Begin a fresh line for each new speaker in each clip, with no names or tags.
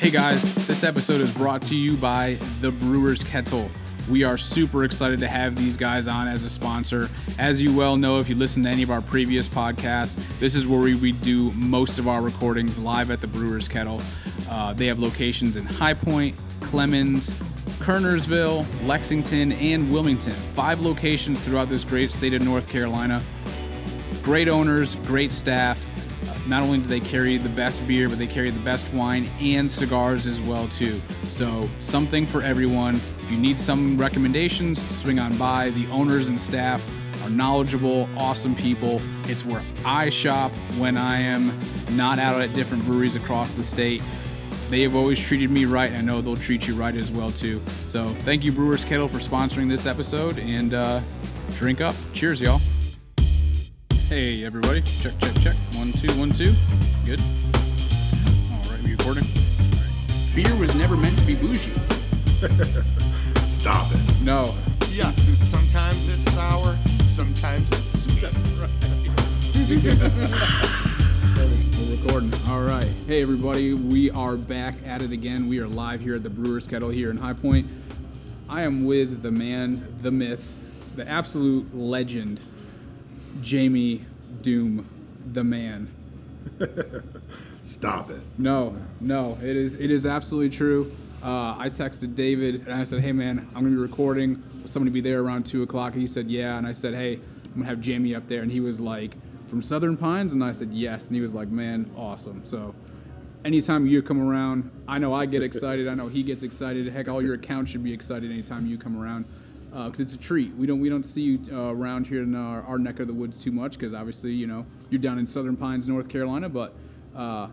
Hey guys, this episode is brought to you by the Brewers Kettle. We are super excited to have these guys on as a sponsor. As you well know, if you listen to any of our previous podcasts, this is where we, do most of our recordings live at the Brewers Kettle. Uh, they have locations in High Point, Clemmons, Kernersville, Lexington, and Wilmington. Five locations throughout this great state of North Carolina. Great owners, great staff. Not only do they carry the best beer, but they carry the best wine and cigars as well too. So something for everyone. If you need some recommendations, swing on by. The owners and staff are knowledgeable, awesome people. It's where I shop when I am not out at different breweries across the state. They have always treated me right. I know they'll treat you right as well too. So thank you, Brewers Kettle, for sponsoring this episode. And uh, drink up. Cheers, y'all. Hey everybody, check, check, check. One, two, one, two. Good. All right, we recording. All right. Beer was never meant to be bougie.
Stop it.
No.
Yeah, sometimes it's sour, sometimes it's sweet. That's right.
We're recording. All right. Hey everybody, we are back at it again. We are live here at the Brewers Kettle here in High Point. I am with the man, the myth, the absolute legend, Jamie Doom, the man.
Stop it.
No, no, it is it is absolutely true. Uh, I texted David and I said, "Hey man, I'm gonna be recording. Will somebody be there around two o'clock?" And he said, "Yeah." And I said, "Hey, I'm gonna have Jamie up there." And he was like, "From Southern Pines?" And I said, "Yes." And he was like, "Man, awesome." So, anytime you come around, I know I get excited. I know he gets excited. Heck, all your accounts should be excited anytime you come around because it's a treat. We don't we don't see you uh, around here in our, our neck of the woods too much because obviously you know you're down in Southern Pines, North Carolina. But uh,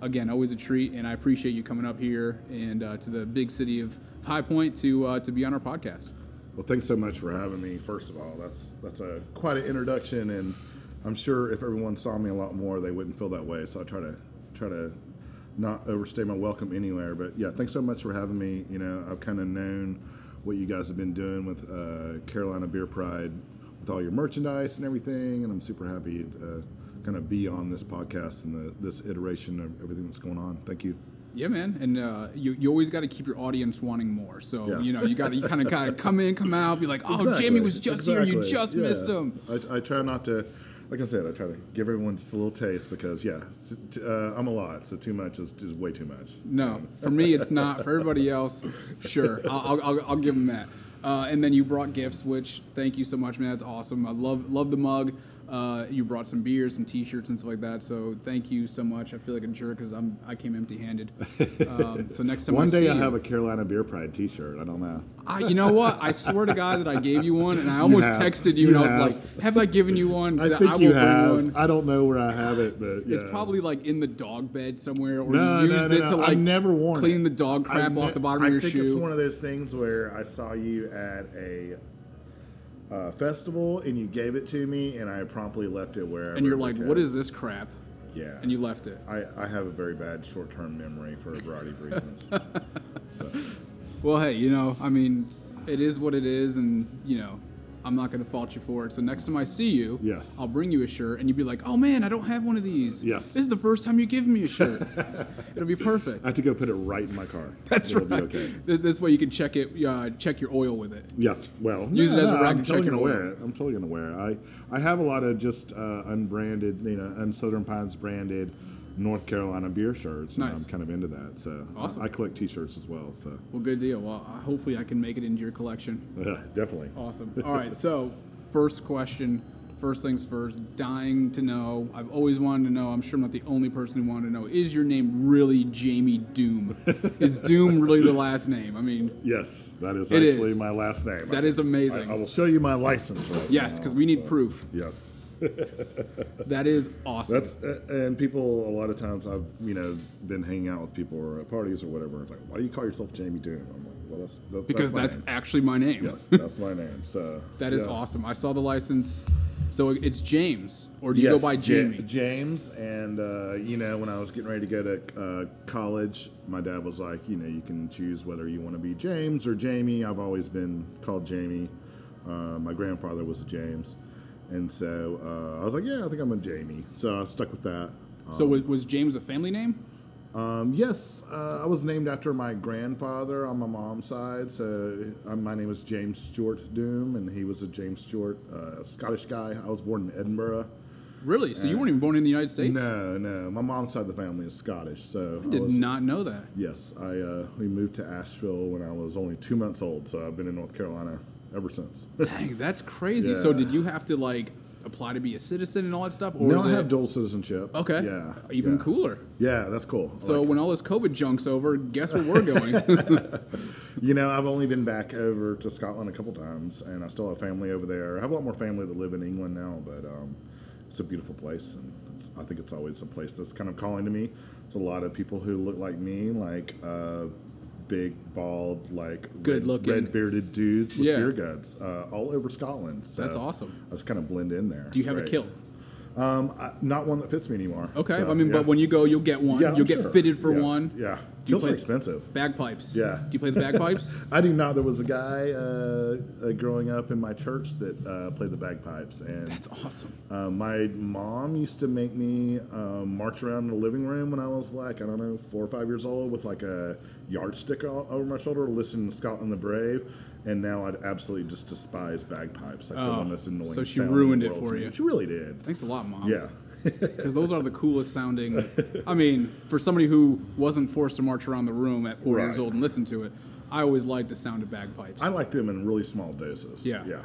again, always a treat, and I appreciate you coming up here and uh, to the big city of High Point to uh, to be on our podcast.
Well, thanks so much for having me. First of all, that's that's a quite an introduction, and I'm sure if everyone saw me a lot more, they wouldn't feel that way. So I try to try to not overstay my welcome anywhere. But yeah, thanks so much for having me. You know, I've kind of known what you guys have been doing with uh, Carolina Beer Pride, with all your merchandise and everything, and I'm super happy to uh, kind of be on this podcast and the, this iteration of everything that's going on. Thank you.
Yeah, man, and uh, you, you always got to keep your audience wanting more. So
Yeah.
you know you got to you kind of kind of come in, come out, be like, oh,
Exactly,
Jamie was just here, you just
yeah.
missed him.
I, I try not to, like I said, I try to give everyone just a little taste because, yeah, t- uh, I'm a lot, so too much is just way too much.
No, for me it's not. For everybody else, sure, I'll, I'll, I'll, I'll give them that. Uh, and then you brought gifts, which thank you so much, man. That's awesome. I love love the mug. Uh, you brought some beers, some T-shirts, and stuff like that. So thank you so much. I feel like a jerk because I'm I came empty-handed. Um, so next time
One
I
day I
you,
have a Carolina Beer Pride T-shirt. I don't know.
I, you know what? I swear to God that I gave you one, and I almost
have.
texted you,
You
and I was like, "Have I given you one?"
I think
will
you have.
one."
I don't know where I have it, but
It's probably like in the dog bed somewhere, or
no,
you used
no,
it
no.
to like
I've never worn
clean
it.
the dog crap
ne-
off the bottom
I
of your shoe.
I think it's one of those things where I saw you at a uh, festival and you gave it to me, and I promptly left it wherever.
and you're like, "What is this crap?"
Yeah.
And you left it.
I, I have a very bad short-term memory for a variety of reasons. so.
Well, hey, you know, I mean, it is what it is, and you know, I'm not going to fault you for it. So next time I see you,
Yes.
I'll bring you a shirt, and you'd be like, "Oh man, I don't have one of these.
Yes.
this is the first time you give me a shirt. It'll be perfect."
I have to go put it right in my car.
That's
It'll
right.
Be okay.
This, this way you can check it, uh, check your oil with it.
Yes. Well,
Use
no,
it as a rag
I'm
check
totally gonna wear it. I'm totally gonna wear it. I I have a lot of just uh, unbranded, you know, unsouthern pines branded North Carolina beer shirts, and
Nice.
I'm kind of into that. So I-
Awesome.
I, collect T-shirts as well. So
Well, good deal. Well, hopefully I can make it into your collection.
yeah, definitely.
Awesome. All right, so first question, first things first, dying to know. I've always wanted to know, I'm sure I'm not the only person who wanted to know, is your name really Jamie Doom? is Doom really the last name? I mean,
Yes, that is actually
is.
my last name.
that is amazing.
I, I will show you my license right
yes, because we need
so-
proof.
Yes.
That is awesome.
That's and people a lot of times I've you know been hanging out with people or at parties or whatever. It's like, why do you call yourself Jamie Doom? I'm like, well, that's that,
because
my
that's, actually my name.
yes, that's my name. So
That is
yeah.
awesome. I saw the license. So it's James, or do you
Yes,
go by
Ja-
Jamie?
James, and uh, you know, when I was getting ready to go to uh, college, my dad was like, you know, you can choose whether you want to be James or Jamie. I've always been called Jamie. Uh, my grandfather was a James, and so uh, I was like, yeah, I think I'm a Jamie. So I stuck with that. Um,
so was, was James a family name?
Um, yes, uh, I was named after my grandfather on my mom's side. So uh, my name is James Stewart Doom, and he was a James Stewart, uh, Scottish guy. I was born in Edinburgh.
Really? So you weren't even born in the United States?
No, no, my mom's side of the family is Scottish. So
I did
was,
not know that.
Yes, I uh, we moved to Asheville when I was only two months old. So I've been in North Carolina ever since.
Dang, that's crazy. So did you have to like apply to be a citizen and all that stuff? Or
no, I
it-
have dual citizenship.
Okay.
Yeah.
Even
yeah.
cooler.
Yeah, that's cool. I
So
like
when all this COVID junk's over, guess where we're going?
You know, I've only been back over to Scotland a couple times, and I still have family over there. I have a lot more family that live in England now, but um, it's a beautiful place, and it's, I think it's always a place that's kind of calling to me. It's a lot of people who look like me, like uh, big, bald, like
good looking,
red bearded dudes with
Yeah.
beer guts, uh, all over Scotland. So
That's awesome.
I just kind of blend in there.
Do you have a kill?
Um, I, not one that fits me anymore.
Okay.
So,
I mean,
yeah.
but when you go, you'll get one.
yeah,
you'll
I'm
get
sure.
fitted for
Yes.
one.
Yeah, Do
you
kills
play-
are expensive.
Bagpipes.
Yeah.
Do you play the bagpipes?
I do not. There was a guy uh, uh, growing up in my church that uh, played the bagpipes, and
That's awesome.
uh, my mom used to make me um, march around in the living room when I was like I don't know four or five years old with like a yardstick o- over my shoulder, listening to Scotland the Brave. And now I'd absolutely just despise bagpipes. Like
Oh,
the most annoying.
so she ruined it for you.
She really did.
Thanks a lot, mom.
Yeah.
Because those are the coolest sounding. I mean, for somebody who wasn't forced to march around the room at four years old and listen to it, I always liked the sound of bagpipes.
I like them in really small doses.
Yeah.
Yeah.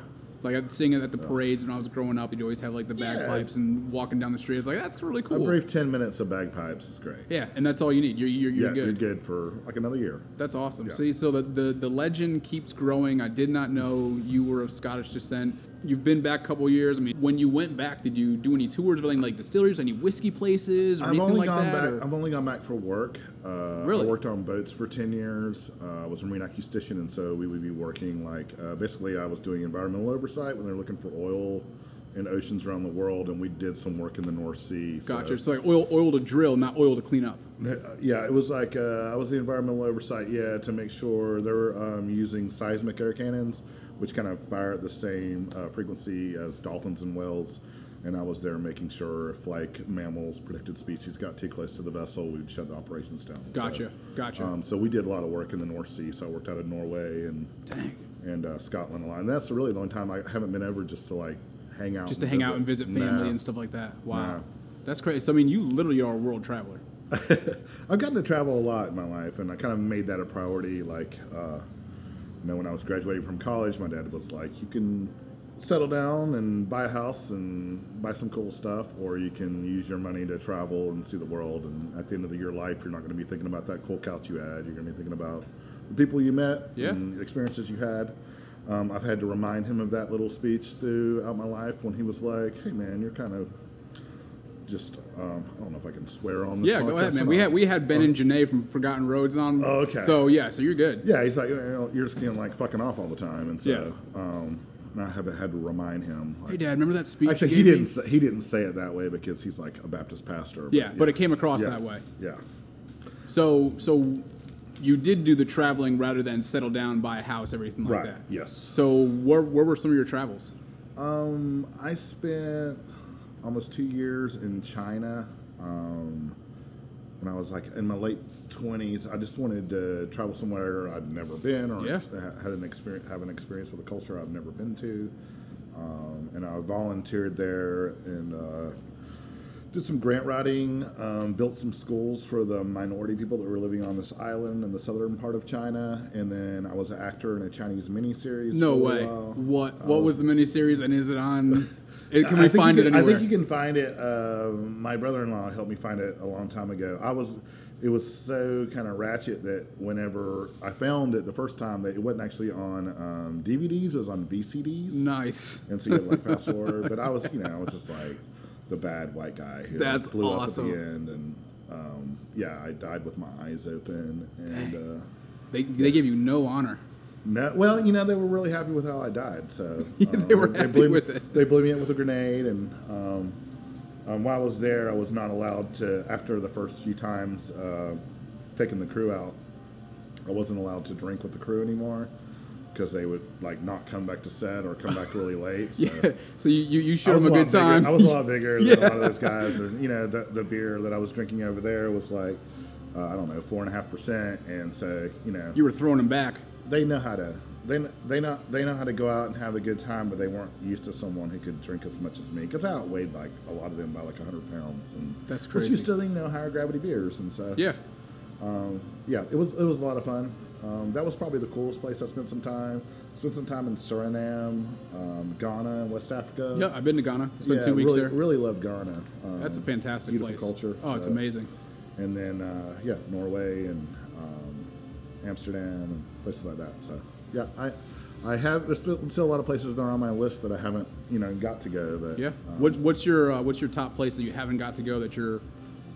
Like I'd sing it at the parades when I was growing up. You'd always have like the bagpipes and walking down the street. It's like that's really cool.
A brief ten minutes of bagpipes is great.
Yeah, and that's all you need. You're, you're, you're
yeah,
good.
you're good for like another year.
That's awesome.
Yeah.
See, so the, the the legend keeps growing. I did not know you were of Scottish descent. You've been back a couple years. I mean, when you went back, did you do any tours of any like distilleries, any whiskey places, or
I've
anything
only
like
gone
that?
back.
or-
I've only gone back for work. Uh,
Really?
I worked on boats for ten years. Uh, I was a marine acoustician, and so we would be working like uh, basically I was doing environmental oversight when they're looking for oil in oceans around the world, and we did some work in the North Sea. so-
Gotcha. It's like oil, oil to drill, not oil to clean up.
yeah, it was like uh, I was the environmental oversight. Yeah, to make sure they were um, using seismic air cannons, which kind of fire at the same uh, frequency as dolphins and whales. And I was there making sure if like mammals, protected species, got too close to the vessel, we'd shut the operations down.
Gotcha.
So,
Gotcha.
Um, so we did a lot of work in the North Sea. So I worked out of Norway and
Dang.
and uh, Scotland a lot. And that's really the only time I haven't been over just to like hang out.
Just to hang out and visit family
Nah.
and stuff like that. Wow.
Nah.
That's crazy. So I mean, you literally are a world traveler.
I've gotten to travel a lot in my life, and I kind of made that a priority. Like, uh, know, when I was graduating from college, my dad was like, "You can settle down and buy a house and buy some cool stuff, or you can use your money to travel and see the world. And at the end of your life, you're not going to be thinking about that cool couch you had. You're going to be thinking about the people you met
Yeah.
and the experiences you had." Um, I've had to remind him of that little speech throughout my life when he was like, "Hey, man, you're kind of." Just, um, I don't know if I can swear on this.
Yeah, go ahead, man. We had we had Ben and Janae from Forgotten Roads on.
Oh, okay.
So yeah, so you're good.
Yeah, he's like, you know, you're just getting like fucking off all the time, and so
Yeah.
um, and I have had to remind him.
Hey, Dad, remember that speech?
actually, he didn't.
Me?
Say, he didn't say it that way because he's like a Baptist pastor.
Yeah, but it came across
Yes.
that way.
Yeah,
So so you did do the traveling rather than settle down, buy a house, everything like
right.
that.
Yes.
So where where were some of your travels?
Um, I spent almost two years in China. Um, when I was like in my late twenties, I just wanted to travel somewhere I'd never been or
Yeah.
ex- had an experience, have an experience with a culture I've never been to. Um, and I volunteered there and uh, did some grant writing, um, built some schools for the minority people that were living on this island in the southern part of China. And then I was an actor in a Chinese miniseries.
No way. What what was the miniseries and is it on? It, can
I
we find it
can-
anywhere?
I think you can find it. Uh, my brother-in-law helped me find it a long time ago. I was, it was so kind of ratchet that whenever I found it the first time, that it wasn't actually on um, DVDs; it was on VCDs.
nice.
And so you had like fast forward. But I was, you know, I was just like the bad white guy who
That's
blew
awesome.
up at the end, and um, yeah, I died with my eyes open, and. Uh,
They they give you no honor.
No, well, you know they were really happy with how I died, so
Yeah, they
um,
were happy
blew,
with it.
They blew me up with a grenade, and um, um, while I was there, I was not allowed to. After the first few times uh, taking the crew out, I wasn't allowed to drink with the crew anymore because they would like not come back to set or come back really late. So.
Yeah. So you you, showed them a
lot
good
bigger-
time.
I was a lot bigger than a lot of those guys, and you know the, the beer that I was drinking over there was like uh, I don't know four and a half percent, and so you know
You were throwing them back.
They know how to they they know they know how to go out and have a good time, but they weren't used to someone who could drink as much as me because I outweighed like a lot of them by like hundred pounds, and
That's
was
crazy.
used to you know higher gravity beers, and so
Yeah.
yeah, it was it was a lot of fun. Um, that was probably the coolest place I spent some time. Spent some time in Suriname, um, Ghana, and West Africa.
Yeah, I've been to Ghana. Spent
Yeah,
two weeks
really,
there.
Really love Ghana. Um,
That's a fantastic
beautiful
place.
culture,
Oh, it's amazing.
and then uh, yeah, Norway and um, Amsterdam and places like that. So yeah, I I have there's still, still a lot of places that are on my list that I haven't you know got to go. But
Yeah.
um,
What, what's your uh, What's your top place that you haven't got to go that you're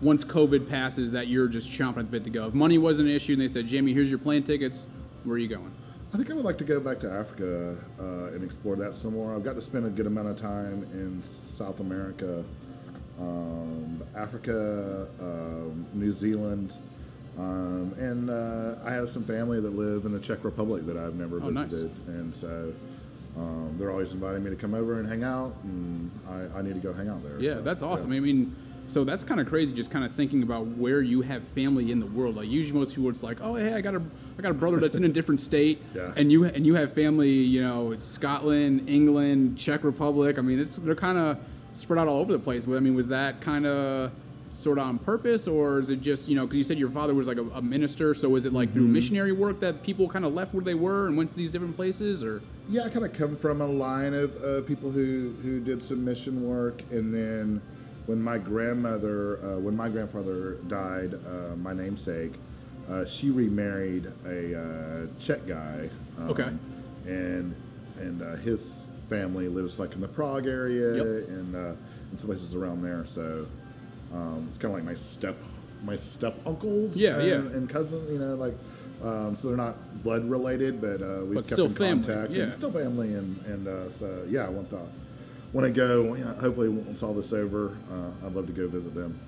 once COVID passes that you're just chomping at the bit to go? If money wasn't an issue and they said, Jamie, here's your plane tickets, where are you going?
I think I would like to go back to Africa uh, and explore that some more. I've got to spend a good amount of time in South America, um, Africa, um, New Zealand, um, and uh, I have some family that live in the Czech Republic that I've never
Oh, nice.
visited, and so um, they're always inviting me to come over and hang out, and I, I need to go hang out there.
Yeah,
so,
that's awesome.
yeah.
I mean, so that's kind of crazy. Just kind of thinking about where you have family in the world. Like usually, most people it's like, oh, hey, I got a, I got a brother that's in a different state,
Yeah.
and you and you have family, you know, it's Scotland, England, Czech Republic. I mean, it's they're kind of spread out all over the place. But I mean, was that kind of sort of on purpose, or is it just you know, because you said your father was like a, a minister, so is it like through
Mm-hmm.
missionary work that people kind of left where they were and went to these different places, or
Yeah, I kind of come from a line of uh, people who, who did some mission work, and then when my grandmother, uh, when my grandfather died, uh, my namesake, uh, she remarried a uh, Czech guy. um,
Okay.
And and uh, his family lives like in the Prague area
Yep.
and uh, and some places around there. So um, it's kind of like my step my step uncles.
Yeah,
and,
yeah.
and cousins. You know, like. Um, so they're not blood related, but uh, we've
But
kept
still
in
family,
contact.
yeah.
And still family, and and uh, so yeah, I want to want to go. You know, hopefully, once all this over, uh, I'd love to go visit them.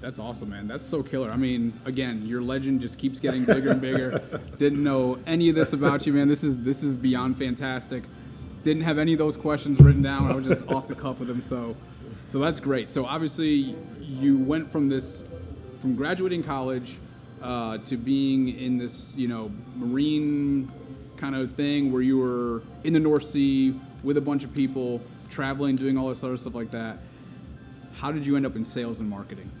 That's awesome, man. That's so killer. I mean, again, your legend just keeps getting bigger and bigger. Didn't know any of this about you, man. This is this is beyond fantastic. Didn't have any of those questions written down. I was just off the cuff with them. So, so that's great. So obviously, you went from this, from graduating college, uh, to being in this, you know, marine kind of thing where you were in the North Sea with a bunch of people, traveling, doing all this other stuff like that how did you end up in sales and marketing?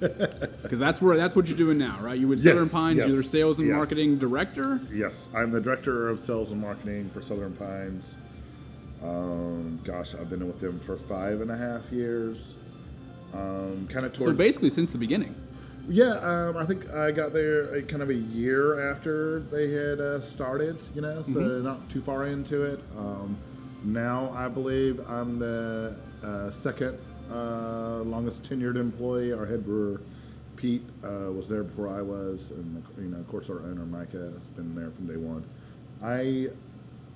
Because that's where that's what you're doing now, right? You with
Yes,
Southern Pines,
yes,
you're sales and
yes.
marketing director.
Yes, I'm the director of sales and marketing for Southern Pines. Um, gosh, I've been with them for five and a half years. Um, kind of towards
So basically, since the beginning.
Yeah, um, I think I got there kind of a year after they had uh, started, you know, so not too far into it. Um, now I believe I'm the uh, second uh, longest tenured employee. Our head brewer, Pete, uh, was there before I was, and you know, of course, our owner Micah has been there from day one. I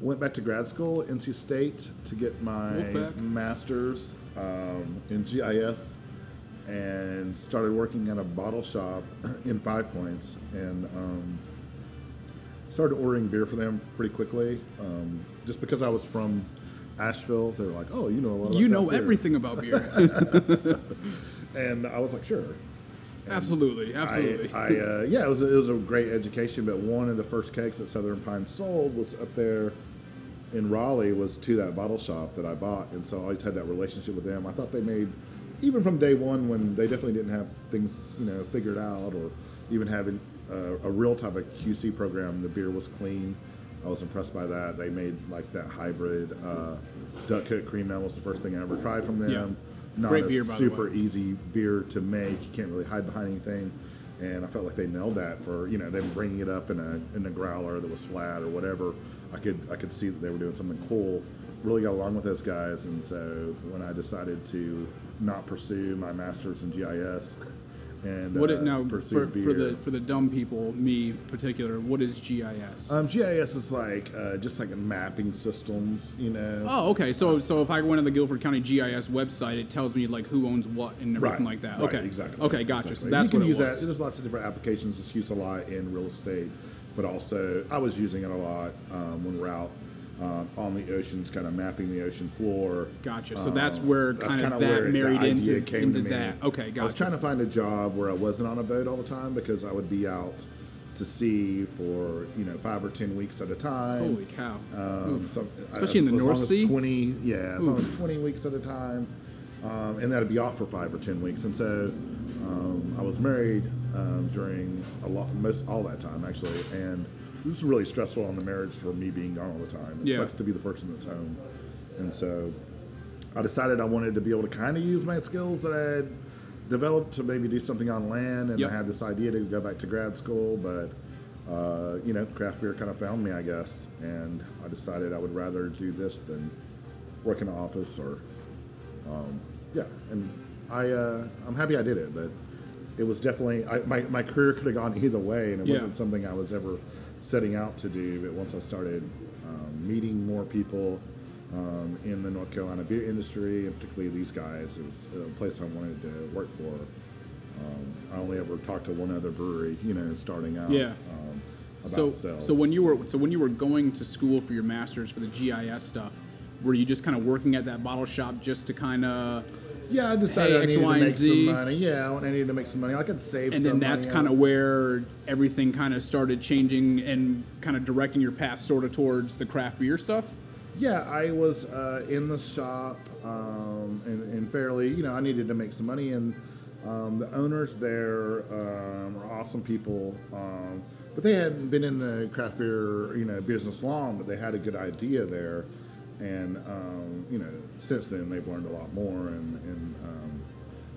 went back to grad school, at NC State, to get my master's um, in GIS and started working at a bottle shop in Five Points and um, started ordering beer for them pretty quickly. Um, just because I was from Asheville, they were like, "Oh, you know a lot. About
You know
beer."
everything about beer.
and I was like, "Sure."
absolutely, absolutely.
I, I uh, yeah, it was a, it was a great education. But one of the first cakes that Southern Pine sold was up there in Raleigh was to that bottle shop that I bought, and so I always had that relationship with them. I thought they made even from day one when they definitely didn't have things you know figured out or even having uh, a real type of QC program. The beer was clean. I was impressed by that. They made like that hybrid uh, Duck Hook cream. That was the first thing I ever tried from them.
Yeah.
Not
Great
a
beer, by the
super easy beer to make. You can't really hide behind anything. And I felt like they nailed that for you know them bringing it up in a in a growler that was flat or whatever. I could I could see that they were doing something cool. Really got along with those guys, and so when I decided to not pursue my master's in GIS and
what
uh,
it now
pursue
for, for the for the dumb people, me in particular. What is GIS?
um, GIS is like uh, just like mapping systems, you know.
oh, okay. So so if I went on the Guilford County GIS website, it tells me like who owns what and everything like that.
right,
okay,
exactly.
Okay, gotcha.
Exactly.
So that's
you can
what
use
it was.
that. There's lots of different applications. It's used a lot in real estate, but also I was using it a lot um, when we're out uh, on the oceans, kind of mapping the ocean floor.
Gotcha. So that's where kind of that married into,
came
into
to me.
that. Okay, gotcha.
I was trying to find a job where I wasn't on a boat all the time because I would be out to sea for you know five or ten weeks at a time.
Holy cow.
Um, some-
Especially in the North Sea?
Twenty, yeah, as long as twenty weeks at a time, um, and that'd be off for five or ten weeks. And so um, I was married um, during a lot, most all that time actually, and this is really stressful on the marriage for me being gone all the time. It
Yeah.
sucks to be the person that's home, and so I decided I wanted to be able to kind of use my skills that I had developed to maybe do something on land, and
Yep.
I had this idea to go back to grad school, but uh, you know, craft beer kind of found me, I guess, and I decided I would rather do this than work in an office or, um, yeah, and I uh, I'm happy I did it, but it was definitely I, my my career could have gone either way, and it
Yeah.
wasn't something I was ever setting out to do. But once I started um, meeting more people um, in the North Carolina beer industry, and particularly these guys, it was a place I wanted to work for. Um, I only ever talked to one other brewery, you know, starting out.
Yeah.
Um, about
So,
sales.
so when you were so when you were going to school for your masters for the GIS stuff, were you just kind of working at that bottle shop just to kind of,
Yeah, I decided
Hey,
I
X,
needed
Y,
to make some money. Yeah, I needed to make some money. I could save
and
some
then that's kind of where everything kind of started changing and kind of directing your path sort of towards the craft beer stuff.
Yeah, I was uh, in the shop um, and, and fairly, you know, I needed to make some money, and um, the owners there um, are awesome people. Um, but they hadn't been in the craft beer, you know, business long, but they had a good idea there, and um, you know, since then they've learned a lot more, and, and um,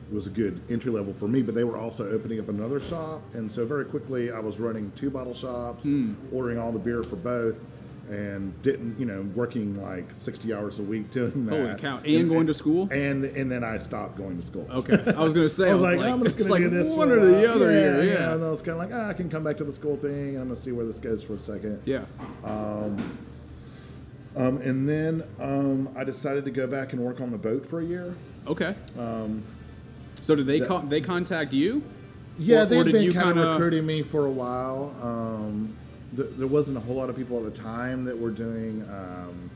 it was a good entry level for me. But they were also opening up another shop, and so very quickly I was running two bottle shops, ordering all the beer for both. And didn't, you know, working like sixty hours a week doing that.
Holy cow! And going to school.
And and then I stopped going to school.
Okay, I was gonna say.
I was like, I'm just gonna
like
do this
one or the other
yeah,
here.
Yeah,
Yeah,
and I was kind of like, ah, I can come back to the school thing. I'm gonna see where this goes for a second.
yeah.
Um, and then um, I decided to go back and work on the boat for a year.
Okay. so did they
the-
con- they contact you?
Yeah,
Or- or
they've
did
been kind of recruiting me for a while. Um, th- there wasn't a whole lot of people at the time that were doing um,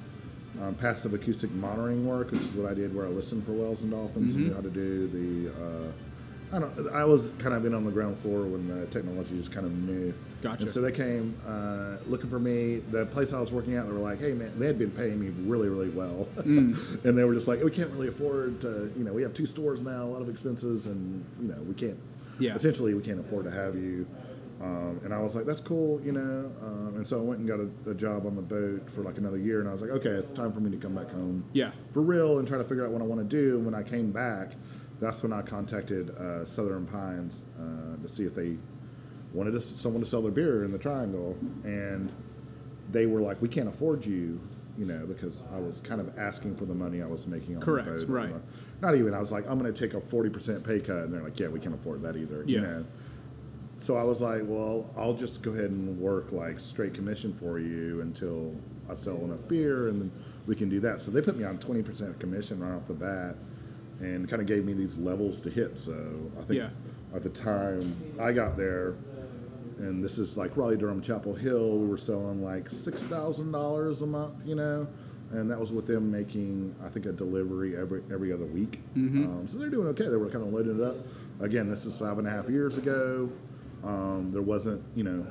um, passive acoustic monitoring work, which is what I did, where I listened for whales and dolphins
Mm-hmm.
and knew how to do the. Uh, I don't. I was kind of in on the ground floor when the technology was kind of new.
Gotcha.
And so they came uh, looking for me. The place I was working at, they were like, "Hey, man," they had been paying me really, really well,
Mm.
and they were just like, "We can't really afford to. You know, we have two stores now, a lot of expenses, and you know, we can't
Yeah.
essentially we can't afford to have you um, and i was like that's cool you know um, and so i went and got a, a job on the boat for like another year and i was like okay it's time for me to come back home
Yeah.
for real and try to figure out what i want to do and when i came back that's when i contacted uh, southern pines uh, to see if they wanted us, someone to sell their beer in the triangle and they were like we can't afford you you know because i was kind of asking for the money i was making on
Correct,
the boat
right.
Uh, not even i was like i'm going to take a 40% pay cut and they're like yeah we can't afford that either you
Yeah.
know so I was like, well, I'll just go ahead and work like straight commission for you until I sell enough beer, and then we can do that. So they put me on twenty percent commission right off the bat, and kind of gave me these levels to hit. So I think
Yeah.
at the time I got there, and this is like Raleigh Durham Chapel Hill, we were selling like six thousand dollars a month, you know. And that was with them making, I think, a delivery every every other week. Um, so they're doing okay. They were kind of loading it up. Again, this is five and a half years ago. Um, there wasn't, you know,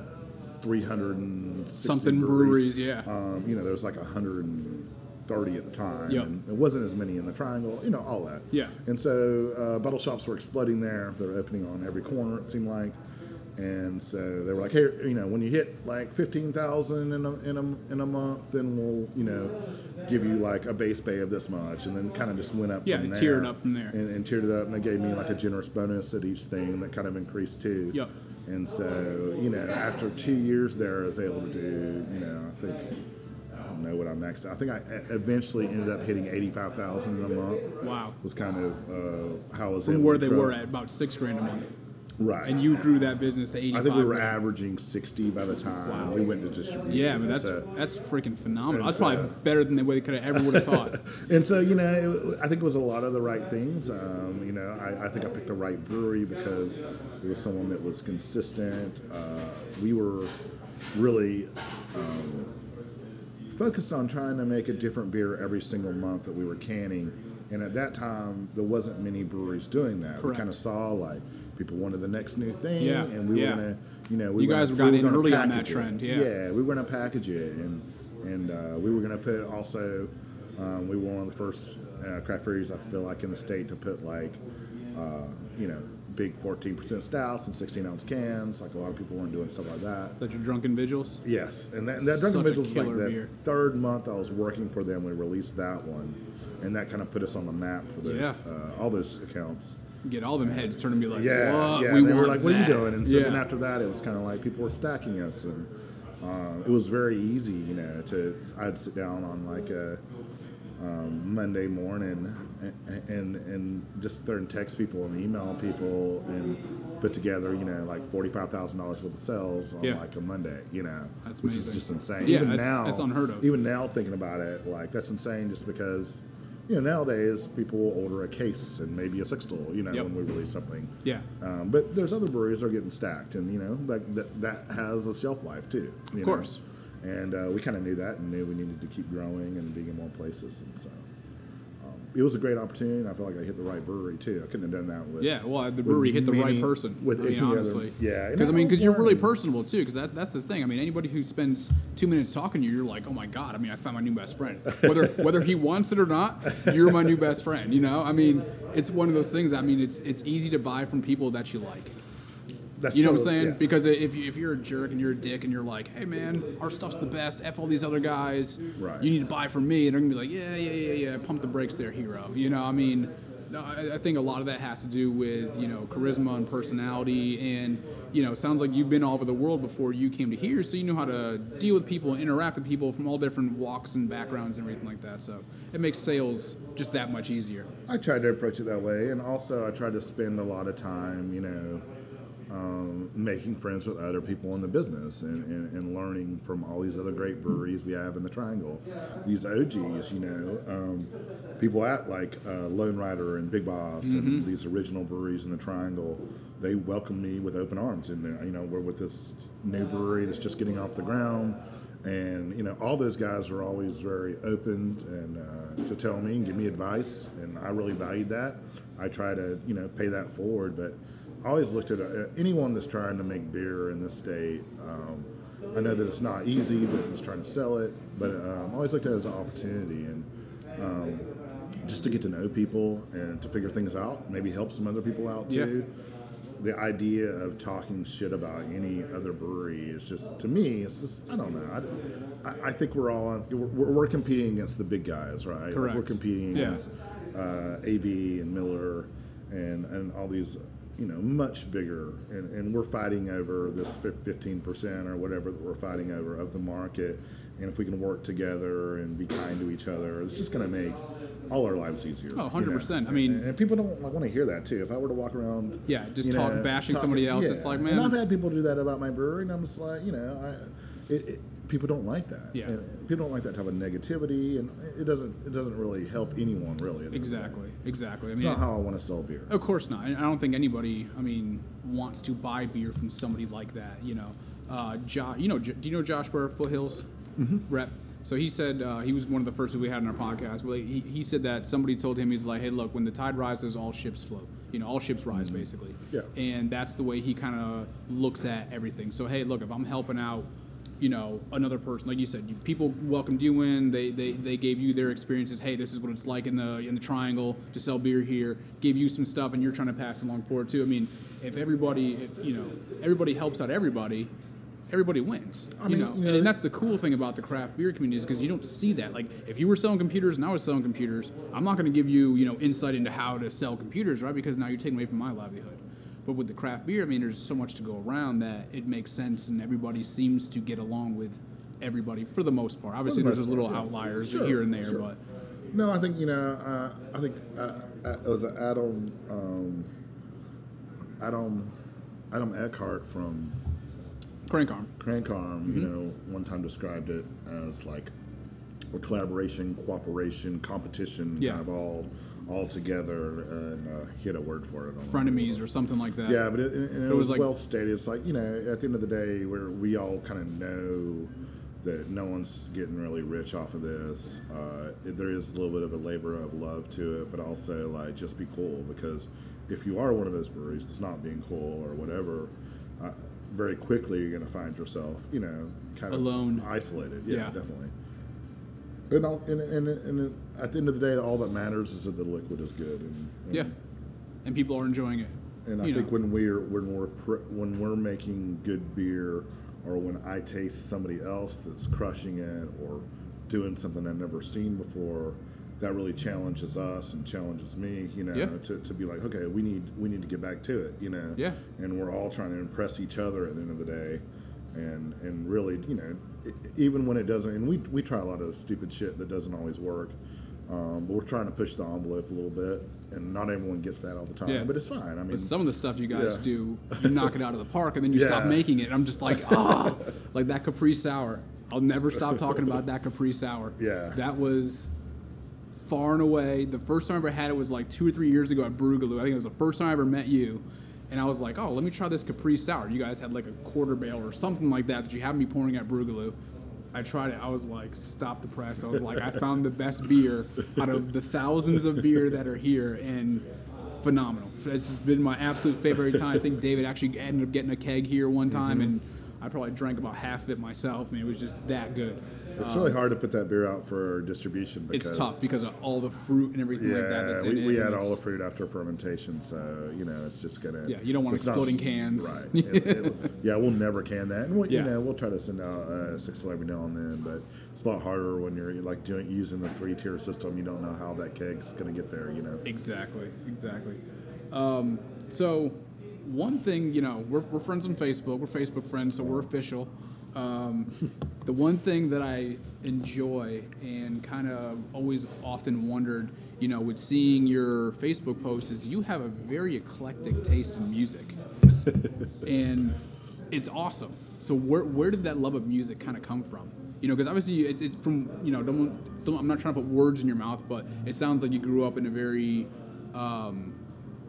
360
Something breweries, yeah.
Um, you know, there was like 130 at the time.
Yep.
And it wasn't as many in the triangle, you know, all that.
Yeah.
And so uh, bottle shops were exploding there. They were opening on every corner, it seemed like. And so they were like, hey, you know, when you hit like 15,000 in a, in, a, in a month, then we'll, you know, give you like a base pay of this much. And then kind of just went up
Yeah,
from
tiered up from there.
And, and tiered it up. And they gave me like a generous bonus at each thing that kind of increased too.
Yep.
And so, you know, after two years there, I was able to do, you know, I think, I don't know what I maxed. I think I eventually ended up hitting 85,000 in a month.
Wow.
Was kind of uh, how I was
From
able
where they
grow.
were at about six grand a month,
Right.
and you grew that business to eighty
I think we were averaging 60 by the time
Wow.
we went to distribution.
Yeah, but that's
so-
that's freaking phenomenal. That's probably better than they could have ever would have thought.
and so you know it, i think it was a lot of the right things um, you know I, I think i picked the right brewery because it was someone that was consistent uh, we were really um, focused on trying to make a different beer every single month that we were canning. And at that time, there wasn't many breweries doing that. We kind of saw like people wanted the next new thing,
Yeah,
and we
yeah.
were gonna, you know, we
You
were
guys
gonna,
got
we
in
were gonna
early on that trend, yeah.
yeah, we were gonna package it, and and uh, we were gonna put also, um, we were one of the first uh, craft breweries I feel like in the state to put like, uh, you know, big 14% stouts and 16 ounce cans. Like a lot of people weren't doing stuff like that.
Is that your drunken vigils?
Yes, and that, that Drunken Vigils was like the
beer.
third month I was working for them. We released that one, and that kind of put us on the map for those
Yeah.
uh, all those accounts.
Get all them heads turning to be like,
Yeah,
what?
yeah.
we
they were like, "What are you doing?" And so
yeah.
then after that, it was kind of like people were stacking us, and um, it was very easy, you know. To I'd sit down on like a um, Monday morning and, and and just there and text people and email people and put together, you know, like forty five thousand dollars worth of sales on
Yeah.
like a Monday, you know,
That's
which is just insane.
Yeah,
even
that's-
now,
that's unheard of.
Even now, thinking about it, like that's insane, just because. You know, nowadays people will order a case and maybe a sixtel. You know,
Yep.
when we release something.
Yeah.
Um, but there's other breweries that are getting stacked, and you know that that, that has a shelf life too. you
Of
know?
course.
And uh, we kind of knew that, and knew we needed to keep growing and being in more places, and so it was a great opportunity. And I feel like I hit the right brewery too. I couldn't have done that with
Yeah, well, the brewery hit the
many-
right person.
with
I mean,
any other-
honestly,
yeah,
because I
I
mean, because you're really personable too. Because that, that's the thing. I mean, anybody who spends two minutes talking to you, you're like, oh my god. I mean, I found my new best friend. Whether whether he wants it or not, you're my new best friend. You know, I mean, it's one of those things. I mean, it's it's easy to buy from people that you like.
That's
You know what I'm saying?
yeah.
Because if, you, if you're a jerk and you're a dick and you're like, hey man, our stuff's the best, F all these other guys,
Right.
you need to buy from me, and they're gonna be like, yeah, yeah, yeah, yeah, pump the brakes there, hero. You know, I mean, no, I, I think a lot of that has to do with, you know, charisma and personality, and, you know, it sounds like you've been all over the world before you came to here, so you know how to deal with people and interact with people from all different walks and backgrounds and everything like that, so it makes sales just that much easier.
I tried to approach it that way, and also I tried to spend a lot of time, you know, um, making friends with other people in the business and, and, and learning from all these other great breweries we have in the Triangle. These OGs, you know, um, people at like uh, Lone Rider and Big Boss and these original breweries in the Triangle. They welcomed me with open arms, and you know we're with this new brewery that's just getting off the ground. And you know all those guys are always very open and uh, to tell me and give me advice. And i really valued that. I try to you know pay that forward. But i always looked at uh, anyone that's trying to make beer in this state um, i know that it's not easy that it's trying to sell it but um, i always looked at it as an opportunity and um, just to get to know people and to figure things out maybe help some other people out
Yeah.
too the idea of talking shit about any other brewery is just to me it's just i don't know i, I, think we're all on, we're, we're competing against the big guys right Like,
Correct.
we're competing
Yeah.
against uh, ab and miller and and all these you know much bigger and, and we're fighting over this 15% or whatever that we're fighting over of the market and if we can work together and be kind to each other it's just going to make all our lives easier
Oh,
you know?
100%. I mean-
and, and people don't want to hear that too if i were to walk around
Yeah, just talk
know,
bashing
talk-
somebody else.
yeah.
It's like,
And
man,
I've had people do that about my brewery, and I'm just like, you know, I, it, it, people don't like that.
Yeah.
And people don't like that type of negativity, and it doesn't, it doesn't really help anyone really. at the end of the day.
exactly, exactly. I
It's
mean,
not how I want to sell beer.
Of course not. And I don't think anybody, I mean, wants to buy beer from somebody like that. You know, uh, jo- you know, J- do you know Josh Burr, Foothills rep? So he said uh, he was one of the first we had in our podcast. But he, he said that somebody told him he's like, hey, look, when the tide rises, all ships float. You know, all ships rise basically.
Yeah.
And that's the way he kind of looks at everything. So hey, look, if I'm helping out you know another person. Like you said you, people welcomed you in. They, they they gave you their experiences. Hey this is what it's like in the in the triangle to sell beer here. Gave you some stuff and you're trying to pass along forward too. I mean if everybody if, you know everybody helps out everybody everybody wins
I
you
mean,
know?
you know-
and, and that's the cool thing about the craft beer community is because you don't see that. Like if you were selling computers and i was selling computers i'm not going to give you you know insight into how to sell computers right? Because now you're taking away from my livelihood but with the craft beer, I mean, there's so much to go around that it makes sense, and everybody seems to get along with everybody for the most part. Obviously,
most
there's those little
part, yeah.
outliers
Sure,
here and there,
sure.
but
No, I think you know. Uh, I think uh, uh, it was Adam um, Adam Adam Eckhart from
crank arm.
Crankarm, you know, one time described it as like a collaboration, cooperation, competition,
Yeah.
kind of all all together, and uh, had a word for it. I don't know.
frenemies or something like that.
Yeah, but it, it,
It was
was,
like-
well stated. It's like you know, at the end of the day, where we all kind of know that no one's getting really rich off of this. Uh, there is a little bit of a labor of love to it, but also like just be cool because if you are one of those breweries that's not being cool or whatever, uh, very quickly you're going to find yourself, you know, kind of
Alone.
isolated. Yeah,
Yeah.
definitely. And, all, and, and, and at the end of the day, all that matters is that the liquid is good. And, and
Yeah, and people are enjoying it.
and I think
know.
when we're when we're pr- when we're making good beer, or when I taste somebody else that's crushing it or doing something I've never seen before, that really challenges us and challenges me. You know,
Yeah.
to, to be like, okay, we need we need to get back to it. You know,
Yeah.
And we're all trying to impress each other at the end of the day. And, and really, you know, even when it doesn't, and we, we try a lot of stupid shit that doesn't always work, um, but we're trying to push the envelope a little bit, and not everyone gets that all the time.
Yeah.
But it's fine. I mean,
But some of the stuff you guys
Yeah.
do, you knock it out of the park, and then you stop making it. And I'm just like, ah, like that Capri Sour. I'll never stop talking about that Capri Sour.
Yeah.
that was far and away the first time I ever had it was like two or three years ago at Brewgaloo. I think it was the first time I ever met you, and I was like, oh, let me try this Capri Sour. You guys had like a quarter barrel or something like that that you had me pouring at Brewgaloo. I tried it. I was like, stop the press. I was like, I found the best beer out of the thousands of beer that are here, and phenomenal. This has been my absolute favorite time. I think David actually ended up getting a keg here one time, mm-hmm. and I probably drank about half of it myself. I mean, it was just that good.
It's really hard to put that beer out for distribution because
It's tough because of all the fruit and everything
Yeah,
like that that's in
we,
it.
we
and
add
it's-
all the fruit after fermentation, so you know it's just gonna.
Yeah, you don't want
it's not
exploding cans.
right? It- it- yeah, we'll never can that, and we'll,
Yeah.
you know we'll try to send out uh, six every now and then, but it's a lot harder when you're like doing using the three tier system. You don't know how that keg's gonna get there. You know.
Exactly, exactly. Um, so, one thing, you know, we're, we're friends on Facebook. We're Facebook friends, so we're official. Um, the one thing that I enjoy and kind of always often wondered, you know, with seeing your Facebook posts is you have a very eclectic taste in music, and it's awesome. So where where did that love of music kind of come from? You know, because obviously it, it's from you know don't, don't I'm not trying to put words in your mouth, but it sounds like you grew up in a very um,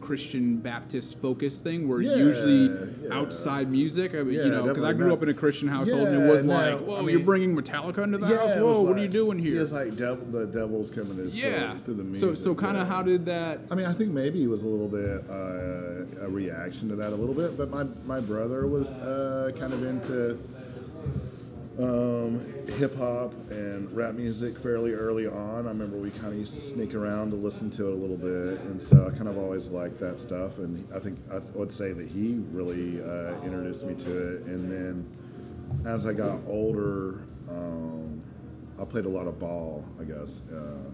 Christian Baptist focused thing where
Yeah,
usually
yeah.
outside music, I mean,
Yeah,
you know, because I grew
not.
up in a Christian household and it was
no,
like,
I
whoa,
mean-
you're bringing Metallica into the house? Whoa, what are you doing here?
It's like devil, the devil's coming to
yeah.
through the music.
so so kind of how did that?
I mean, I think maybe it was a little bit uh, a reaction to that a little bit, but my, my brother was uh, kind of into um, hip hop and rap music fairly early on. I remember we kind of used to sneak around to listen to it a little bit, and so I kind of always liked that stuff. And I think I would say that he really uh, introduced me to it. And then as I got older, um, I played a lot of ball, I guess. Uh,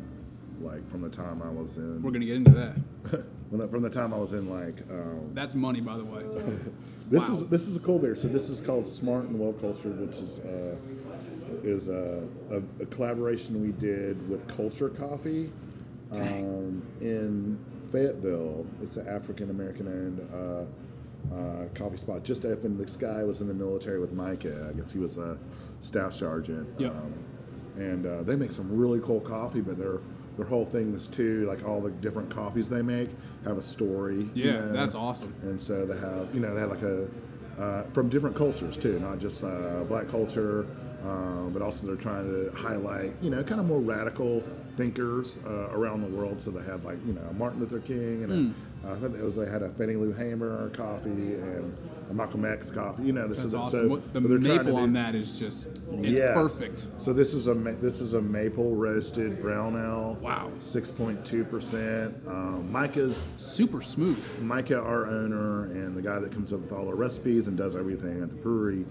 like from the time I was in
We're gonna get into that.
when the, from the time I was in like um,
That's money, by the way.
this
Wow.
is this is a cold beer. So this is called Smart and Well Cultured, which is uh, is a, a, a collaboration we did with Culture Coffee um, in Fayetteville. It's an African American owned uh, uh, coffee spot. Just opened. This guy was in the military with Micah. I guess he was a staff sergeant.
Yep.
Um, and uh, they make some really cool coffee, but their their whole thing is too like all the different coffees they make have a story. you
Yeah,
know?
that's awesome.
And so they have, you know, they have like a uh, from different cultures too, not just uh, black culture, um, but also they're trying to highlight, you know, kind of more radical thinkers uh, around the world. So they had like, you know, Martin Luther King, and
Hmm.
I think it was they had a Fannie Lou Hamer coffee and a Malcolm X coffee. You know, this
That's
is
awesome.
So,
the
but they're trying to
maple on that is just it's
Yes.
perfect.
So this is a this is a maple roasted brown ale.
Wow.
Six point two percent. Micah's
Super smooth.
Micah, our owner, and the guy that comes up with all our recipes and does everything at the brewery,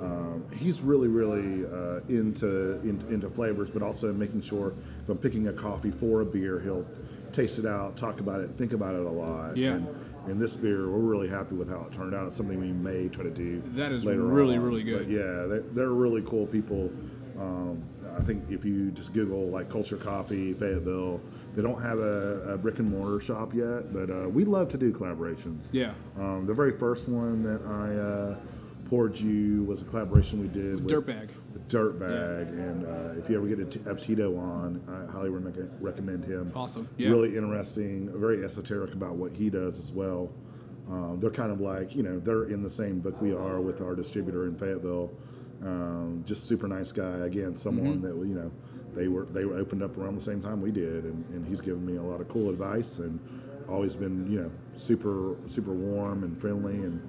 um, he's really, really uh, into in, into flavors, but also making sure if I'm picking a coffee for a beer, he'll taste it out, talk about it, think about it a lot.
Yeah.
And, and this beer, we're really happy with how it turned out. It's something we may try to do.
That is
later
really,
on.
really good.
But yeah, they're, they're really cool people. Um, I think if you just Google like Culture Coffee Fayetteville, they don't have a, a brick and mortar shop yet, but uh, we love to do collaborations.
Yeah.
Um, the very first one that I uh, poured you was a collaboration we did with
Dirtbag.
Dirtbag, and uh, if you ever get a T- have Tito on, I highly re- recommend him.
Awesome. Yeah.
Really interesting, very esoteric about what he does as well. Um, they're kind of like you know they're in the same book we are with our distributor in Fayetteville, Um, just super nice guy. Again, someone that you know they were they were opened up around the same time we did, and, and he's given me a lot of cool advice and always been you know super super warm and friendly and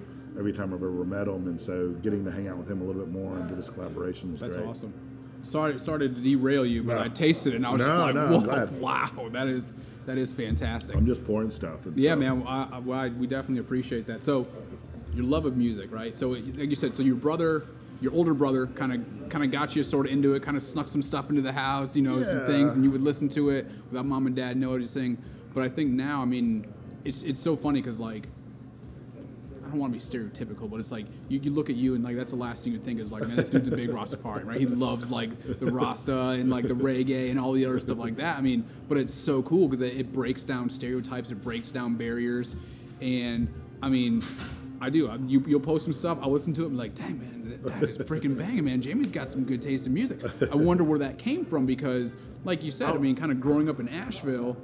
every time I've ever met him. And so getting to hang out with him a little bit more and do this collaboration was
That's
great.
awesome. Sorry, sorry to derail you, but
No.
I tasted it and I was
No,
just like,
no, I'm
whoa,
glad.
wow, that is that is fantastic.
I'm just pouring stuff. and
Yeah,
so-
man. I, I, well, I- we definitely appreciate that. So, your love of music, right? So, like you said, so your brother, your older brother, kind of, kind of got you sort of into it. Kind of snuck some stuff into the house, you know, some
Yeah.
things, and you would listen to it without mom and dad noticing. But I think now, I mean, it's it's so funny because like. I don't want to be stereotypical, but it's like you, you look at you and like that's the last thing you think is like, man, this dude's a big Rastafarian, right? He loves like the Rasta and like the reggae and all the other stuff like that. I mean, but it's so cool because it, it breaks down stereotypes, it breaks down barriers, and I mean, I do. I, you, you'll post some stuff. I'll listen to it like, dang man, that, that is freaking banging, man. Jamie's got some good taste in music. I wonder where that came from because, like you said, I oh. mean, kind of growing up in Asheville.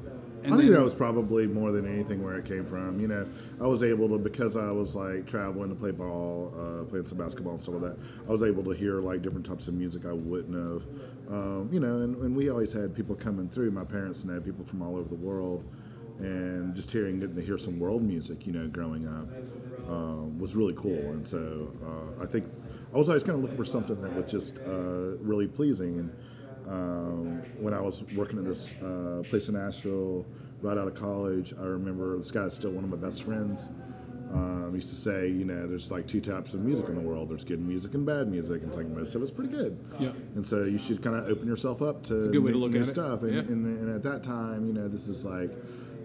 And
I think
then,
that was probably more than anything where it came from. You know, I was able to because I was like traveling to play ball, uh, playing some basketball and stuff like that. I was able to hear like different types of music I wouldn't have. Um, you know, and, and we always had people coming through. My parents and had people from all over the world, and just hearing getting to hear some world music. You know, growing up um, was really cool. And so uh, I think I was always kind of looking for something that was just uh, really pleasing. And um, when I was working at this uh, place in Asheville, right out of college, I remember this guy is still one of my best friends. Um, used to say, you know, there's like two types of music in the world. There's good music and bad music, and it's like most of it's pretty good.
Yeah.
And so you should kind of open yourself up to
a good way to look
new
at it.
stuff. And,
Yeah.
and, and at that time, you know, this is like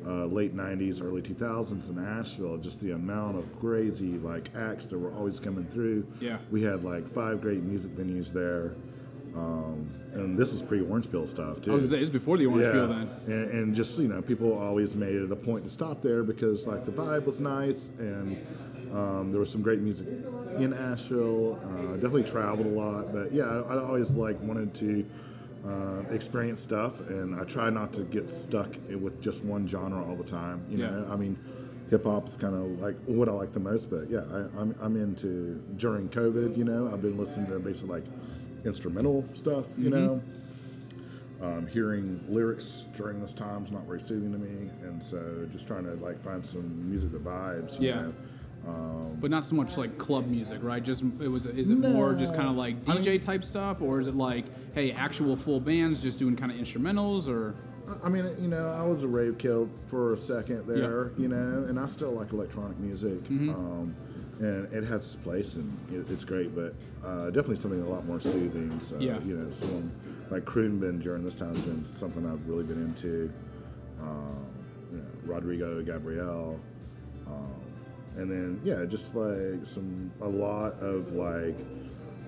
uh, late '90s, early 2000s in Asheville. Just the amount of crazy like acts that were always coming through.
Yeah.
We had like five great music venues there. Um, and this was pre-Orange Peel stuff too.
I was say, it's before the Orange Peel then.
And, and just you know, people always made it a point to stop there because like the vibe was nice and um, there was some great music in Asheville. Uh, definitely traveled a lot, but yeah, I, I always like wanted to uh, experience stuff, and I try not to get stuck with just one genre all the time. You
Yeah.
know, I mean. Hip hop is kind of like what I like the most, but yeah, I, I'm, I'm into during COVID. You know, I've been listening to basically like instrumental stuff. You
Mm-hmm.
know, um, hearing lyrics during this time is not very soothing to me, and so just trying to like find some music that vibes. You
Yeah.
know?
But not so much like club music, right? Just it was. Is it more just kind of like DJ type stuff, or is it like, hey, actual full bands just doing kind of instrumentals, or
I- I mean, you know, I was a rave kid for a second there, you know, and I still like electronic music,
Mm-hmm.
um, and it has its place and it, it's great, but uh, definitely something a lot more soothing. So,
Yeah.
you know, someone like Khruangbin during this time has been something I've really been into. Um, you know, Rodrigo, Gabriela, um, and then yeah, just like some a lot of like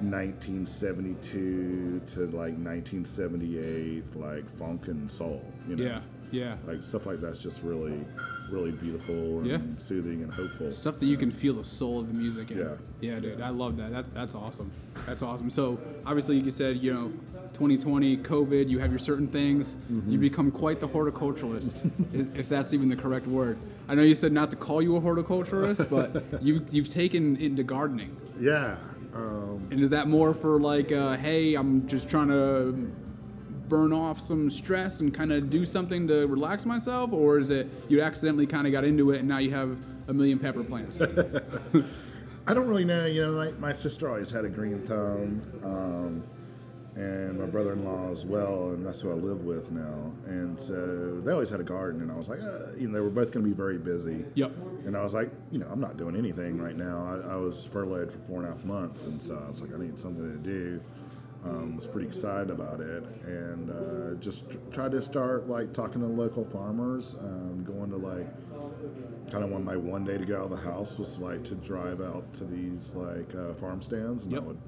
1972 to like 1978, like funk and soul. You know,
yeah, yeah,
like stuff like that's just really, really beautiful and
Yeah.
soothing and hopeful.
stuff that you can feel the soul of the music in.
Yeah.
yeah, dude, I love that. That's that's awesome. That's awesome. So obviously, you said you know, 2020, COVID, you have your certain things.
Mm-hmm.
You become quite the horticulturalist, if if that's even the correct word. I know you said not to call you a horticulturist, but you you've taken into gardening.
Yeah. Um,
And is that more for like, uh, hey, I'm just trying to burn off some stress and kind of do something to relax myself, or is it you accidentally kind of got into it and now you have a million pepper plants?
I don't really know. You know, my, my sister always had a green thumb, um, and my brother-in-law as well, and that's who I live with now. And so they always had a garden, and I was like, uh, you know, they were both going to be very busy.
Yep.
And I was like, you know, I'm not doing anything right now. I, I was furloughed for four and a half months, and so I was like, I need something to do. Um, was pretty excited about it, and uh, just tr- tried to start like talking to local farmers, um, going to like kind of one my one day to get out of the house was like to drive out to these like uh, farm stands and
Yep.
I would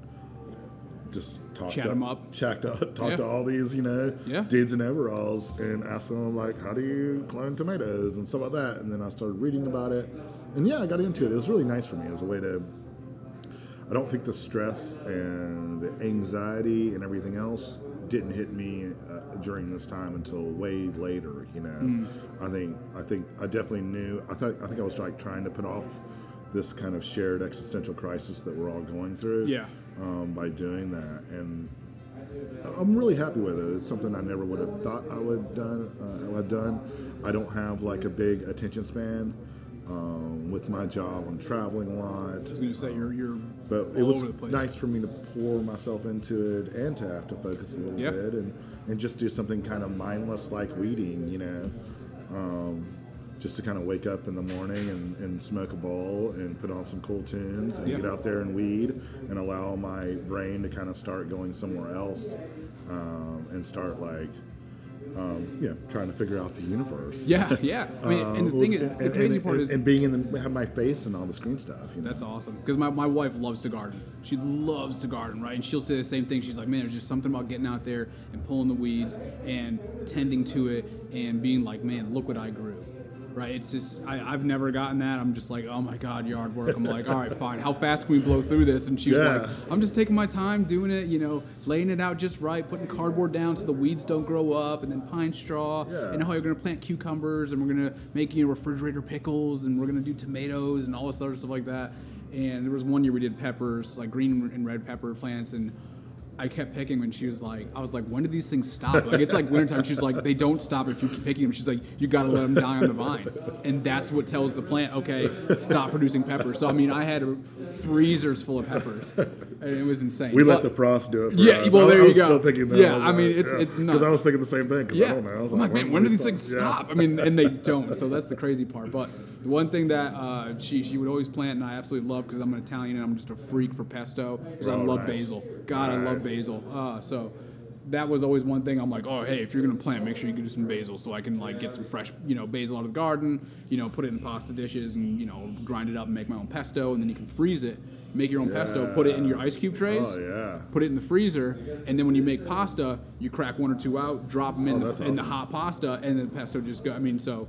just talk
Chat them up.
chat to, talk
Yeah.
to all these you know
Yeah.
dudes in overalls and ask them like how do you clone tomatoes and stuff like that and then I started reading about it and yeah I got into it it was really nice for me as a way to I don't think the stress and the anxiety and everything else didn't hit me uh, during this time until way later. You know,
Hmm.
I think I think I definitely knew. I thought I think I was like trying to put off this kind of shared existential crisis that we're all going through.
Yeah.
um, by doing that, and I'm really happy with it. It's something I never would have thought I would done. Uh, have done. I don't have like a big attention span. Um, with my job, I'm traveling a lot.
I was going to say you're you're
But it was
over the place.
nice for me to pour myself into it and to have to focus a little
Yeah.
bit and, and just do something kind of mindless like weeding, you know. Um, just to kind of wake up in the morning and, and smoke a bowl and put on some cool tunes and
Yeah.
get out there and weed and allow my brain to kind of start going somewhere else um, and start like, um, you know, trying to figure out the universe.
Yeah, yeah. I mean, and the
Um,
thing
was-
is,
and-
the crazy
and-
part
and,
is
and being in the have my face and all the screen stuff. You know?
That's awesome. Because my, my wife loves to garden. She loves to garden, right? And she'll say the same thing. She's like, man, there's just something about getting out there and pulling the weeds and tending to it and being like, man, look what I grew. Right? It's just, I, I've never gotten that. I'm just like, oh my God, yard work. I'm like, all right, fine. How fast can we blow through this? And she's
Yeah.
like, I'm just taking my time doing it, you know, laying it out just right, putting cardboard down so the weeds don't grow up, and then pine straw.
Yeah.
And how you're going to plant cucumbers, and we're going to make, you know, refrigerator pickles, and we're going to do tomatoes and all this other stuff like that. And there was one year we did peppers, like green and red pepper plants, and I kept picking when she was like, I was like, when did these things stop? Like it's like wintertime. She's like, they don't stop if you keep picking them. She's like, you got to let them die on the vine, and that's what tells the plant, okay, stop producing peppers. So I mean, I had freezers full of peppers, and it was insane.
We let the frost do it.
Yeah,
us.
well,
I,
there
I
you
was
go.
Still picking them.
Yeah,
was
I mean,
like,
it's- it's
because. I was thinking the same thing. 'cause I
Yeah,
don't know. I was
I'm like, man, when do these things
Yeah.
stop? I mean, and they don't. So that's the crazy part. But the one thing that uh, she she would always plant, and I absolutely love because I'm an Italian and I'm just a freak for pesto. Because I
Oh,
love
nice.
basil. God, I love
Nice.
Basil. Uh, so that was always one thing. I'm like, oh, hey, if you're gonna plant, make sure you do some basil, so I can like get some fresh, you know, basil out of the garden. You know, put it in pasta dishes and you know grind it up and make my own pesto, and then you can freeze it. Make your own pesto. Put it in your ice cube trays
Oh yeah.
put it in the freezer, and then when you make pasta, you crack one or two out, drop them in,
Oh,
the, in the hot pasta, and then the pesto just go. I mean, so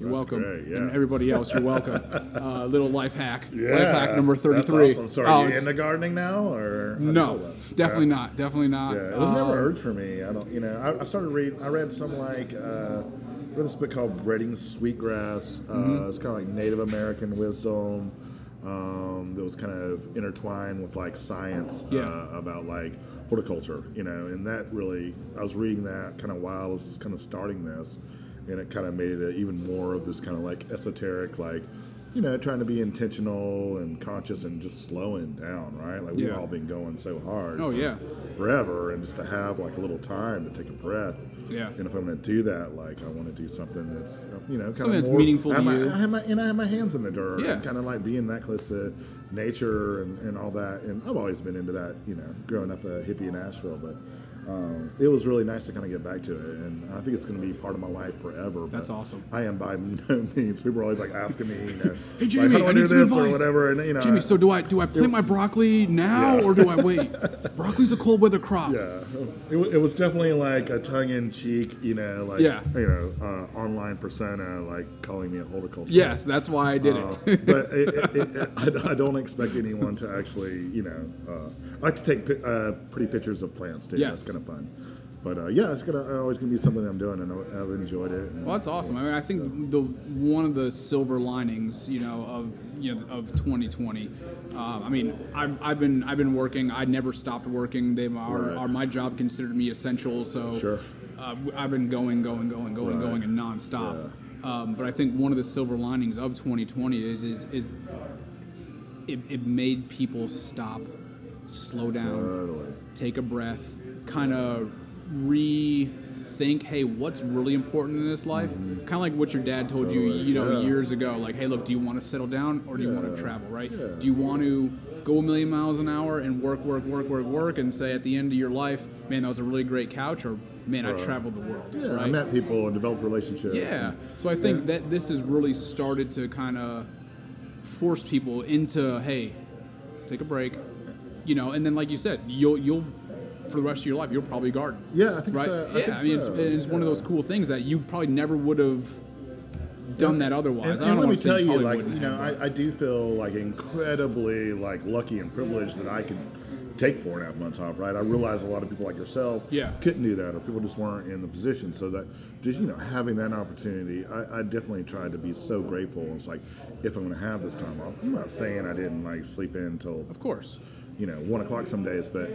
you're
That's
welcome,
great, yeah.
and everybody else, you're welcome. uh, little life hack,
Yeah.
life hack number
33.
That's
awesome. So
Oh,
you
it's-
into gardening now, or how do you
no,
feel about it?
definitely
Yeah.
not, definitely not.
Yeah, it was never urged for me. I don't, you know, I, I started reading. I read some like uh, I read this book called Braiding Sweetgrass. Uh,
Mm-hmm.
It's kind of like Native American wisdom um, that was kind of intertwined with like science
Yeah.
uh, about like horticulture. You know, and that really, I was reading that kind of while I was kind of starting this, and it kind of made it even more of this kind of like esoteric like. You know, trying to be intentional and conscious and just slowing down, right? Like we've
Yeah.
all been going so hard
Oh yeah,
forever and just to have like a little time to take a breath.
Yeah.
And if I'm going to do that, like I want to do something that's you know kind
Something
of
that's
more,
meaningful to
my,
you.
I have my, and I have my hands in the dirt.
Yeah.
And kind of like being that close to nature and, and all that. And I've always been into that. You know, growing up a hippie in Asheville, but. Um, it was really nice to kind of get back to it, and I think it's going to be part of my life forever. but
That's awesome.
I am by no means. People are always like asking me, you know,
Hey,
like,
Jamie,
how do I,
I
do
need some
this or whatever? And you know,
Jimmy. So do I do I plant my broccoli now
Yeah.
or do I wait? Broccoli's a cold weather crop.
Yeah, it, it was definitely like a tongue in cheek, you know, like
Yeah.
you know, uh, online persona, like calling me a horticulturist.
Yes, that's why I did
Uh,
it.
but it, it, it, I, I don't expect anyone to actually, you know, uh, I like to take uh, pretty pictures of plants too.
Yes.
Of fun. But uh, yeah, it's gonna always gonna be something I'm doing, and I- I've enjoyed it.
Well, that's awesome. I mean, I think the one of the silver linings, you know, of you know of 2020. Uh, I mean, I've, I've been I've been working. I never stopped working. They are,
Right.
are my job considered me essential. So
Sure.
uh, I've been going, going, going, going,
Right.
going, and nonstop. Um, but I think one of the silver linings of 2020 is is, is it, it made people stop, slow down,
Totally.
take a breath, kind of rethink, hey, what's really important in this life? Kind of like what your dad told you,
Totally,
you know,
yeah.
years ago. Like, hey, look, do you want to settle down or do you want to travel, right?
yeah.
Do you want to go a million miles an hour and work, work, work, work, work, and say at the end of your life, man, that was a really great couch, or man, I traveled the world,
Yeah, I met people and developed relationships.
Yeah.
and-
So I think that this has really started to kind of force people into, hey, take a break, you know, and then like you said, you'll you'll for the rest of your life you'll probably a garden.
Yeah, I think
Right?
so. I
yeah,
think
I mean, it's,
so.
it's one of those cool things that you probably never would have done that otherwise.
And,
I
and
don't
let me
wanna
tell you, like you know,
have,
I, I do feel like incredibly like lucky and privileged that I could take four and a half months off. Right? I realize a lot of people like yourself
Yeah.
couldn't do that, or people just weren't in the position. So that just you know having that opportunity, I, I definitely tried to be so grateful. It's like if I'm going to have this time off, I'm not saying I didn't like sleep in until
of course.
You know, one o'clock some days. But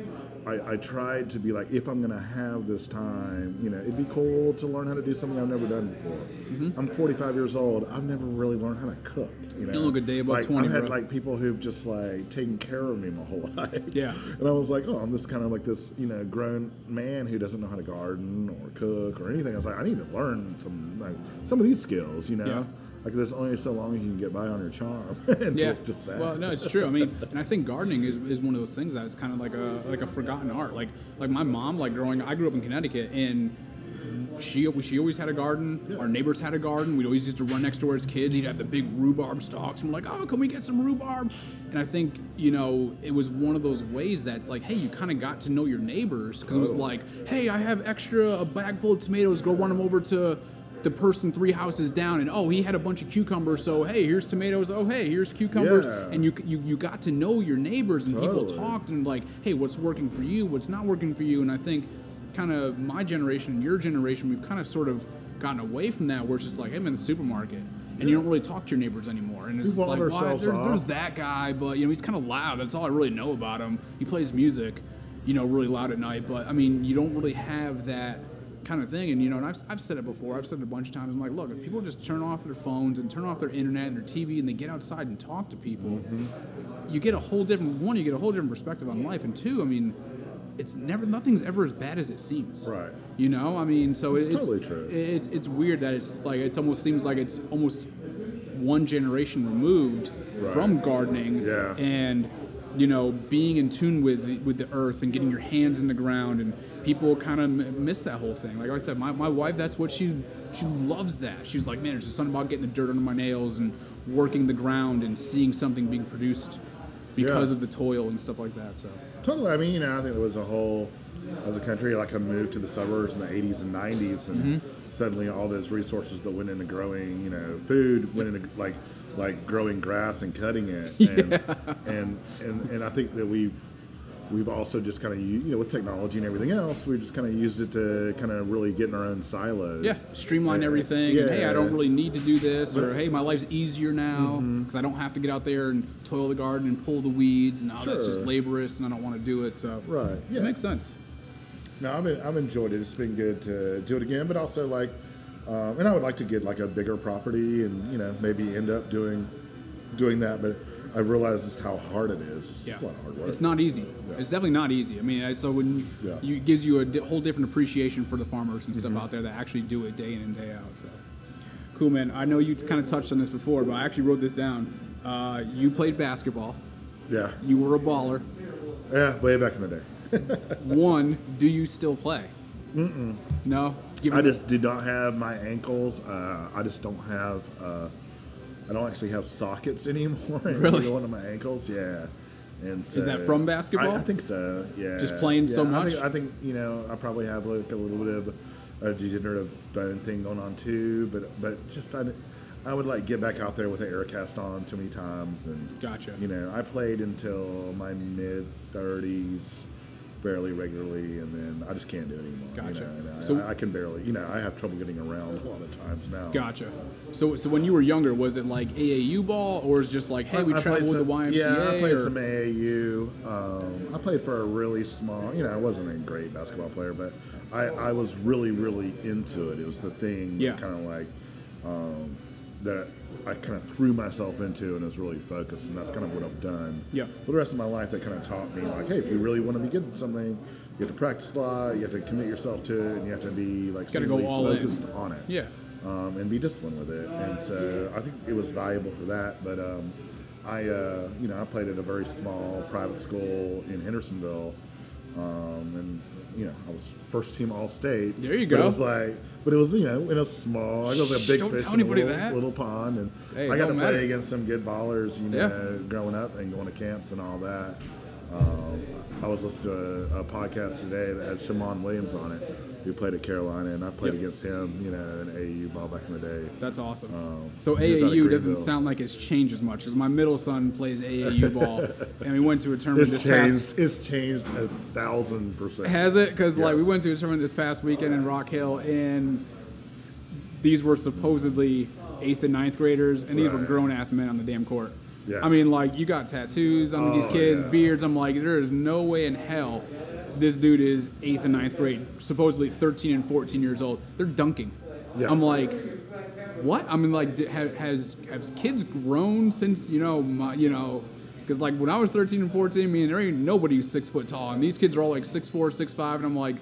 I, I tried to be like, if I'm gonna have this time, you know, it'd be cool to learn how to do something I've never done before.
Mm-hmm.
I'm 45 years old. I've never really learned how to cook. You know,
You look a day above
like,
20,
I've had
bro.
like people who've just like taken care of me my whole life.
Yeah.
And I was like, oh, I'm just kind of like this, you know, grown man who doesn't know how to garden or cook or anything. I was like, I need to learn some like some of these skills, you know.
Yeah.
Like there's only so long you can get by on your charm until it's just sad.
Well, no, it's true. I mean, and I think gardening is, is one of those things that it's kind of like a like a forgotten art. Like like my mom, like growing, I grew up in Connecticut, and she she always had a garden. Our neighbors had a garden. We'd always used to run next door as kids. He'd have the big rhubarb stalks, and we're like, oh, can we get some rhubarb? And I think you know it was one of those ways that's like, hey, you kind of got to know your neighbors because it was
oh.
like, hey, I have extra a bag full of tomatoes. Go run them over to the person three houses down, and oh, he had a bunch of cucumbers. So hey, here's tomatoes. Oh, hey, here's cucumbers.
Yeah.
And you, you you got to know your neighbors, and people
Totally.
talked and like, hey, what's working for you? What's not working for you? And I think kind of my generation and your generation, we've kind of sort of gotten away from that, where it's just like, hey, I'm in the supermarket. And you don't really talk to your neighbors anymore, and it's just like, well, there's, there's that guy, but you know he's kind of loud. That's all I really know about him. He plays music, you know, really loud at night. But I mean, you don't really have that kind of thing. And you know, and I've, I've said it before. I've said it a bunch of times. I'm like, look, if people just turn off their phones and turn off their internet and their TV and they get outside and talk to people,
Mm-hmm.
you get a whole different one. You get a whole different perspective on life, and two, I mean, it's never nothing's ever as bad as it seems.
Right.
You know, I mean, so
It's totally true.
It's it's weird that it's like it almost seems like it's almost one generation removed
Right.
from gardening
Yeah.
and you know being in tune with the, with the earth and getting your hands in the ground and people kind of m- miss that whole thing like i said my, my wife that's what she she loves that she's like man there's just something about getting the dirt under my nails and working the ground and seeing something being produced because
Yeah.
of the toil and stuff like that so
Totally. I mean, you know, I think there was a whole, as a country, like a move to the suburbs in the 80s and 90s, and
Mm-hmm.
suddenly all those resources that went into growing, you know, food went into like like growing grass and cutting it, and and, and and I think that we've we've also just kind of you know with technology and everything else, we just kind of used it to kind of really get in our own silos.
Yeah, streamline
Yeah.
everything. And, hey, I don't really need to do this, or hey, my life's easier now
Mm-hmm.
because I don't have to get out there and toil the garden and pull the weeds, and oh, that's just laborious, and I don't want to do it. So
Right. Yeah.
it makes sense.
No, I've, been, I've enjoyed it. It's been good to do it again, but also like, um, and I would like to get like a bigger property and you know maybe end up doing doing that. But I realized just how hard it is. It's
Yeah,
a lot of hard work.
it's not easy. It's definitely not easy. I mean, I- so when you,
Yeah.
you it gives you a di- whole different appreciation for the farmers and stuff
Mm-hmm.
out there that actually do it day in and day out. So cool, man. I know you kind of touched on this before, but I actually wrote this down. Uh, you played basketball.
Yeah,
You were a baller.
yeah, way back in the day.
One, do you still play? Mm-mm. No.
I just do not have my ankles. Uh, I just don't have. Uh, I don't actually have sockets anymore
Really?
one of my ankles. Yeah. And so,
Is that from basketball?
I, I think so. Yeah.
Just playing so
Yeah, I
much?
think, I think you know I probably have like a little bit of a degenerative bone thing going on too. But but just I, I would like get back out there with the air cast on too many times and
Gotcha.
You know I played until my mid thirties. Fairly regularly, and then I just can't do it anymore. you
Gotcha.
know, and I-
So-
I, can barely, you know, I have trouble getting around a lot of times now.
Gotcha. So, so when you were younger, was it like AAU ball, or is it just like, hey, we
I
traveled
played
with the
some-
YMCA?
Yeah, I played
or-
some AAU. Um, I played for a really small. You know, I wasn't a great basketball player, but I, I was really, really into it. It was the thing.
Yeah.
Kind of like um, that. I kind of threw myself into and was really focused, and that's kind of what I've done.
Yeah.
For the rest of my life, that kind of taught me like, hey, if you really want to be good at something, you have to practice a lot. You have to commit yourself to it, and you have to be like
Gotta go all in.
focused on it
Yeah.
um, and be disciplined with it. And so I think it was valuable for that. But um, I, uh, you know, I played at a very small private school in Hendersonville, um, and you know, I was first team All State.
There you
But
go.
it was like, but it was you know, in a small. I was a big
don't
fish in a little, little pond, and
Hey,
I got to play
matter.
against some good ballers. You know,
Yeah.
growing up and going to camps and all that. Um, I was listening to a, a podcast today that had Shammond Williams on it, who played at Carolina, and I played
Yep.
against him, you know, in AAU ball back in the day.
That's awesome.
Um,
so
he was out of
AAU doesn't sound like it's changed as much because my middle son plays AAU ball, and we went to a tournament
It's
this past.
changed. It's changed a thousand percent.
Has it? Because like we went to a tournament this past weekend in Rock Hill, and these were supposedly eighth and ninth graders, and these were grown ass men on the damn court.
Yeah.
I mean, like you got tattoos on these
Oh,
kids,
yeah.
beards. I'm like, there is no way in hell this dude is eighth and ninth grade, supposedly 13 and 14 years old. They're dunking.
Yeah.
I'm like, what? I mean, like, has has kids grown since you know, my, you know? Because like when I was 13 and 14, I mean, there ain't nobody who's six foot tall, and these kids are all like six four, six five, and I'm like,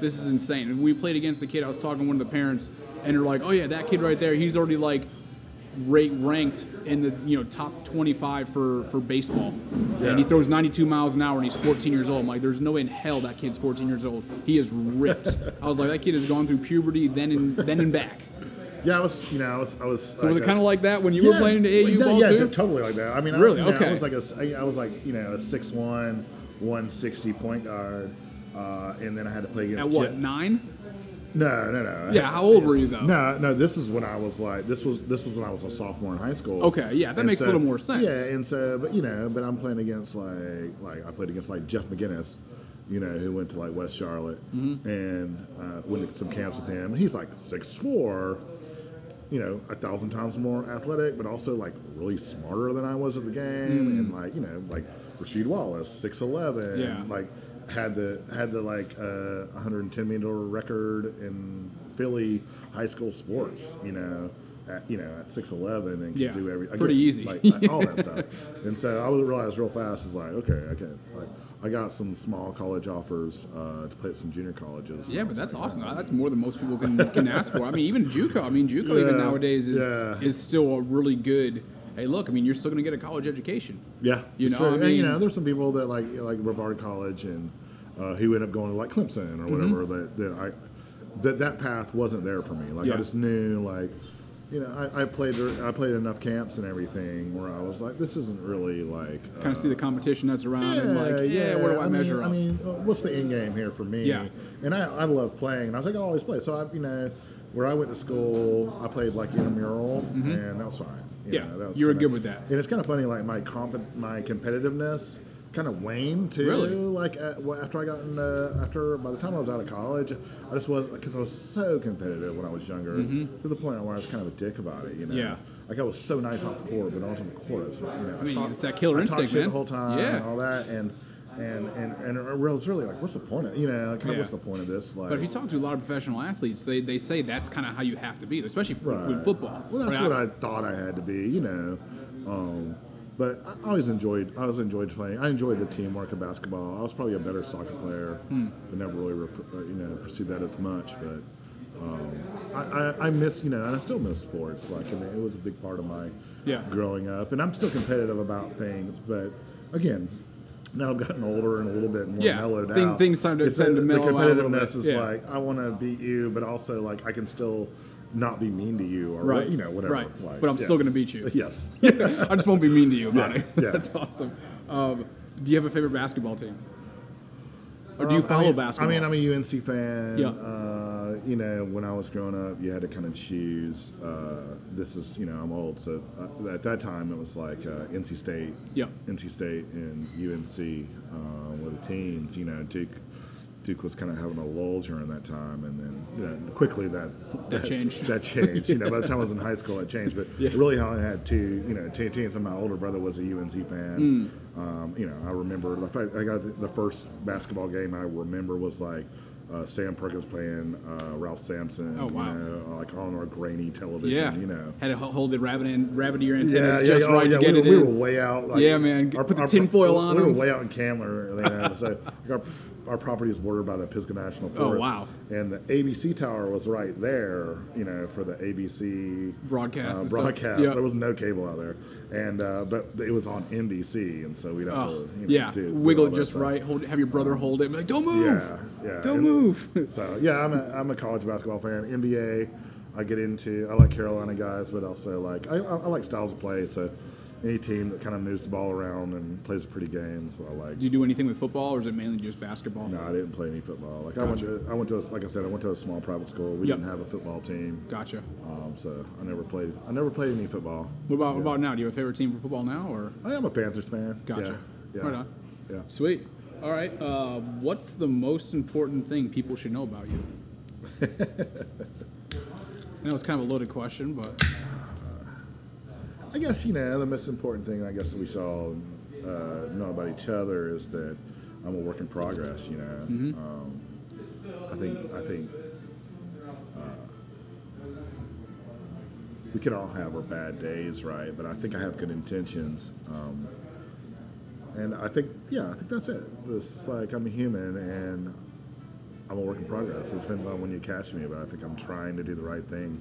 this is insane. And we played against a kid. I was talking to one of the parents, and they're like, oh yeah, that kid right there, he's already like rate ranked in the you know top 25 for for baseball and he throws 92 miles an hour and he's 14 years old i'm like there's no way in hell that kid's 14 years old he is ripped i was like that kid has gone through puberty then and then and back
Yeah, I was, you know, I was, I was.
so was it kind of like that when you were playing the AU
yeah,
ball
yeah,
too Yeah,
totally like that. I mean,
Really?
I, know,
Okay.
I was like a, I I was like, you know, a 6'1", 160 point guard, uh, and then I had to play against.
at what
Jet-
nine
No, no, no.
yeah how old were you though
No, no. This is when I was like, this was this was when I was a sophomore in high school.
Okay, yeah, that
And
makes a little more sense.
Yeah, and so, but you know, but I'm playing against like, like I played against like Jeff McInnis, you know, who went to like West Charlotte,
Mm-hmm.
and uh, went to some camps with him. And he's like six four, you know, a thousand times more athletic, but also like really smarter than I was at the game, and like you know, like Rasheed Wallace, six eleven,
Mm. Yeah.
like had the had the like uh, 110 million dollar record in Philly high school sports, you know. At, you know, at six eleven and could
Yeah,
do every
pretty easy.
like all that stuff. And so I realized real fast is like, okay, okay, like I got some small college offers uh, to play at some junior colleges.
yeah, but that's
like,
awesome. That's more than most people can, can ask for. I mean, even JUCO. I mean, JUCO even nowadays is
yeah.
is still a really good. Hey, look. I mean, you're still going to get a college education.
Yeah,
You know. I
And, you know, there's some people that like like Brevard College and uh, who end up going to like Clemson or whatever
Mm-hmm.
that, that I that that path wasn't there for me. Like
Yeah.
I just knew like you know I, I played I played enough camps and everything where I was like this isn't really like uh,
Kind of see the competition that's around and like, yeah, where do I,
mean,
measure
I
up?
mean, uh, what's the end game here for me?
Yeah.
And I, I love playing, and I was like, I always play. So I, you know, where I went to school, I played like intramural, and that was fine. You
Mm-hmm. Yeah,
know, that was
you were
kinda-
good with that.
And it's kind of funny, like my comp- my competitiveness kind of waned too.
Really?
Like at, well, after I got in, uh, after by the time I was out of college, I just was because I was so competitive when I was younger to the point where I was kind of a dick about it. You know.
Mm-hmm. Yeah.
Like I was so nice off the court, but I was on the court. I was, you know, I
mean,
talked-
it's that killer
I
instinct, man.
the whole time
Yeah.
and all that, and and and and it was really like, what's the point of you know, kind of
Yeah.
what's the point of this? Like,
But if you talk to a lot of professional athletes, they, they say that's kind of how you have to be, especially
Right.
with football.
Well, that's
Right?
what I thought I had to be, you know. Um, but I always enjoyed. I always enjoyed playing. I enjoyed the teamwork of basketball. I was probably a better soccer player.
Hmm.
I never really, uh, you know, pursued that as much. But um, I, I, I miss, you know, and I still miss sports. Like, I mean, it was a big part of my
Yeah.
growing up, and I'm still competitive about things. But again. Now I've gotten older and a little bit more
Yeah,
mellowed
thing-
out.
things tend to-
It's,
tend to
the
mellow bit,
competitiveness is
yeah.
like I want to beat you, but also like I can still not be mean to you or
Right.
you know whatever.
Right.
Like,
But I'm
yeah.
still going to beat you.
Yes.
I just won't be mean to you about it.
yeah.
That's awesome. Um, do you have a favorite basketball team? Or do you
Um, I
follow
mean,
basketball?
I mean, I'm a UNC fan.
Yeah.
Uh, you know, when I was growing up, you had to kind of choose. Uh, this is, you know, I'm old, so uh, at that time it was like uh, NC State,
Yeah.
NC State and UNC uh, were the teams. You know, Duke. Duke was kind of having a lull during that time, and then you know, quickly that
That changed.
That changed. You know, by the time I was in high school, it changed. But
Yeah.
really, how I had two, you know, teams. And my older brother was a UNC fan.
Hmm.
Um, you know, I remember the fact I got the, the first basketball game I remember was like uh, Sam Perkins playing uh, Ralph Sampson.
Oh, wow.
You know, like on our grainy television.
yeah.
You know.
Had to hold the rabbit in, rabbit ear antennas just
oh,
right to
yeah,
get
we,
it
were, we
in.
were way out. Like,
Yeah, man. Or put the tinfoil on
We were way out in Candler. You know, so like our, our property is bordered by the Pisgah National Forest.
Oh,
Forest.
wow.
And the ABC tower was right there. You know, for the ABC
Broadcast
uh, broadcast.
Yeah.
There was no cable out there, and uh, but it was on NBC, and so we'd have
Oh,
to you know,
yeah.
do-
Wiggle it just
stuff.
right. Hold, have your brother hold it. like, don't move.
Yeah, yeah.
Don't
And-
move.
So yeah, I'm a, I'm a college basketball fan. NBA, I get into. I like Carolina guys, but also like I, I, I like styles of play. So any team that kind of moves the ball around and plays a pretty game is what I like.
Do you do anything with football, or is it mainly just basketball?
No, I didn't play any football. Like I went to I went to a, like I said I went to a small private school. We
Yep.
didn't have a football team,
Gotcha.
um, so I never played. I never played any football.
What about what about now? Do you have a favorite team for football now, or
I am a Panthers fan.
Gotcha.
Yeah, yeah.
Right on.
Yeah.
Sweet. All right. Uh, what's the most important thing people should know about you? I know it's kind of a loaded question, but
I guess you know the most important thing I guess that we should all uh, know about each other is that I'm a work in progress. You know, um, I think I think uh, we can all have our bad days, right? But I think I have good intentions. Um, and I think, yeah, I think that's it. It's like I'm a human and I'm a work in progress. It depends on when you catch me, but I think I'm trying to do the right thing.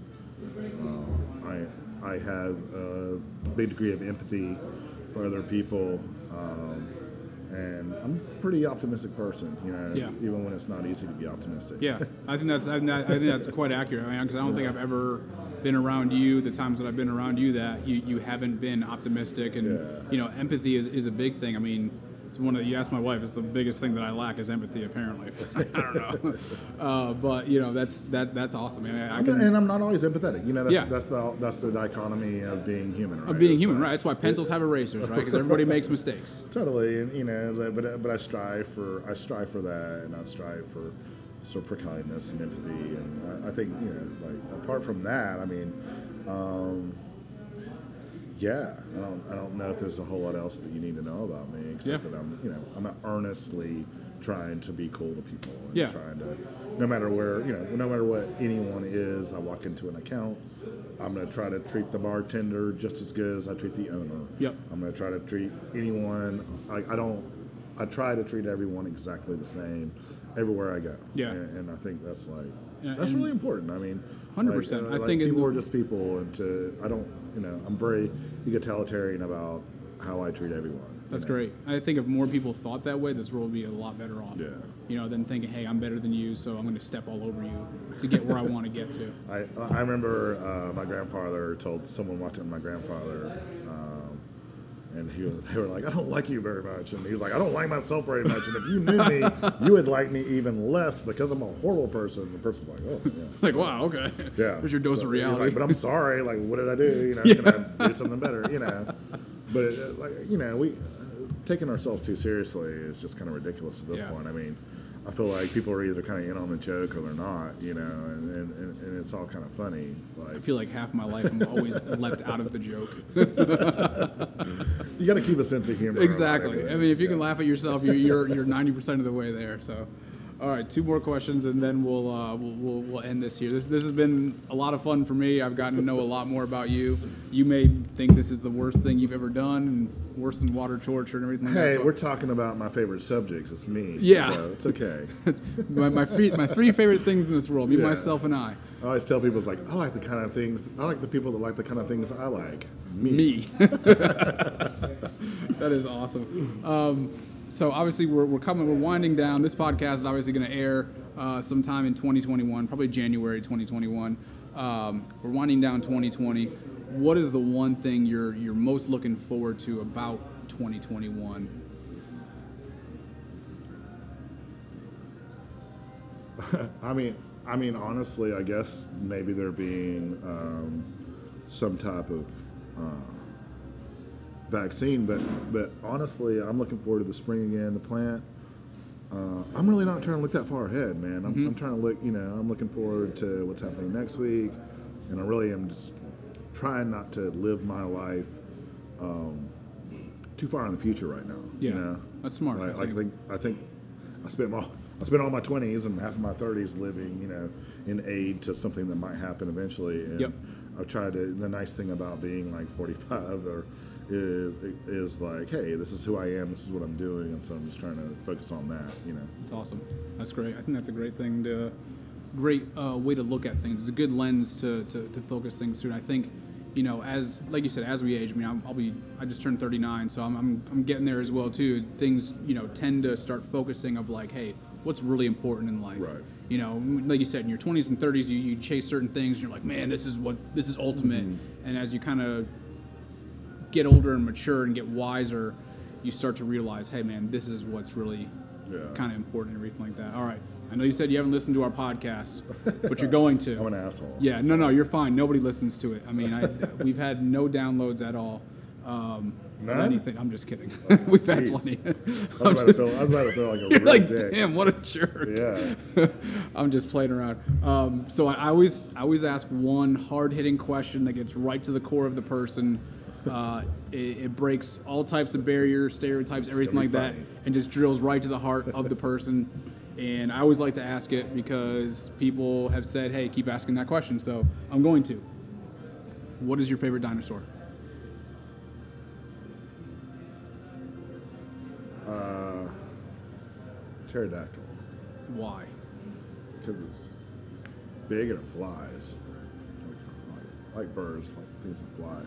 Um, I I have a big degree of empathy for other people, um, and I'm a pretty optimistic person. You know,
Yeah.
even when it's not easy to be optimistic.
Yeah, I think that's I think, that, I think that's quite accurate. I mean, because I don't think I've ever been around you the times that I've been around you that you, you haven't been optimistic and
Yeah.
you know empathy is, is a big thing. I mean, it's one of you ask my wife, it's the biggest thing that I lack is empathy. Apparently, I don't know, uh, but you know that's that that's awesome. I, mean, I
I'm
can,
and I'm not always empathetic. You know, that's
Yeah.
that's the that's the dichotomy of being human. Right?
of being
It's
human,
like-
right? That's why pencils have erasers, right? Because everybody makes mistakes.
Totally, and you know, but but I strive for I strive for that, and I strive for sort of for kindness and empathy, and I, I think you know, like apart from that, I mean, um, yeah, I don't I don't know if there's a whole lot else that you need to know about me except
Yeah.
that I'm you know I'm earnestly trying to be cool to people and
Yeah.
trying to no matter where you know no matter what anyone is, I walk into an account. I'm going to try to treat the bartender just as good as I treat the owner.
Yep.
I'm going to try to treat anyone. I, I don't. I try to treat everyone exactly the same everywhere I go.
Yeah.
And, and I think that's like that's
and-
really important. I mean,
100%.
like, uh,
I
like
think in
people
the-
are just people, and to I don't. You know, I'm very egalitarian about how I treat everyone.
That's
know?
great. I think if more people thought that way, this world would be a lot better off.
Yeah.
You know, than thinking, hey, I'm better than you, so I'm going to step all over you to get where I want to get to.
I, I remember uh, my grandfather told someone watching my grandfather, um, and he was, they were like, "I don't like you very much," and he was like, "I don't like myself very much." And if you knew me, you would like me even less because I'm a horrible person. And the person's like, "Oh, yeah."
Like, wow, okay.
Yeah.
There's your dose
So
of reality.
Like, but I'm sorry. Like, what did I do? You know, can I do something better? You know. But uh, like, you know, we uh, taking ourselves too seriously is just kind of ridiculous at this
Yeah.
point. I mean, I feel like people are either kind of in on the joke or they're not. You know, and, and, and, it's all kind of funny.
I feel like half my life I'm always left out of the joke.
you got to keep a sense of humor.
Exactly. I mean, if you can laugh at yourself, you're you're, you're 90% of the way there. So, all right, two more questions, and then we'll, uh, we'll, we'll we'll end this here. This this has been a lot of fun for me. I've gotten to know a lot more about you. You may think this is the worst thing you've ever done, and worse than water torture and everything. like
Hey,
that. So
we're talking about my favorite subjects. It's me.
Yeah.
So it's okay.
my my, my three favorite things in this world: me,
Yeah.
myself, and I.
I always tell people, it's like, I like the kind of things, I like the people that like the kind of things I like. Me.
Me. that is awesome. Um, so obviously we're, we're coming, we're winding down. This podcast is obviously going to air uh, sometime in 2021, probably January 2021. Um, we're winding down 2020. What is the one thing you're you're most looking forward to about 2021?
I mean, I mean, honestly, I guess maybe there being um, some type of uh, vaccine, but but honestly, I'm looking forward to the spring again, the plant. Uh, I'm really not trying to look that far ahead, man. I'm, I'm trying to look, you know, I'm looking forward to what's happening next week, and I really am just trying not to live my life um, too far in the future right now.
Yeah,
you know?
that's smart, I
Like, I
think.
think I think I spent all I spent all my twenties and half of my thirties living, you know, in aid to something that might happen eventually. And
Yep.
I've tried to. The nice thing about being like forty-five or is is like, hey, this is who I am. This is what I'm doing, and so I'm just trying to focus on that. You know.
That's awesome. That's great. I think that's a great thing to, great uh, way to look at things. It's a good lens to, to, to focus things through. And I think, you know, as like you said, as we age, I mean, I'm, I'll be, I just turned 39, so I'm, I'm, I'm getting there as well too. Things, you know, tend to start focusing of like, hey, what's really important in life?
Right.
You know, like you said, in your 20s and 30s, you, you chase certain things, and you're like, man, this is what this is ultimate. And as you kind of get older and mature and get wiser, you start to realize, hey, man, this is what's really
Yeah.
kind of important and everything like that. All right. I know you said you haven't listened to our podcast, but you're going to.
I'm an asshole.
Yeah, no, no, you're fine. Nobody listens to it. I mean, I, we've had no downloads at all. Um? Anything? I'm just kidding. we've had plenty.
I was about to feel. I was about to feel like a
You're like,
dick.
damn, what a jerk.
Yeah.
I'm just playing around. Um, so I, I always, I always ask one hard-hitting question that gets right to the core of the person. Uh, it, it breaks all types of barriers, stereotypes, everything like
be
that, and just drills right to the heart of the person. And I always like to ask it because people have said, "Hey, keep asking that question." So I'm going to. What is your favorite dinosaur?
Pterodactyl.
Why?
Because it's big and it flies. Like, like birds, like things that fly.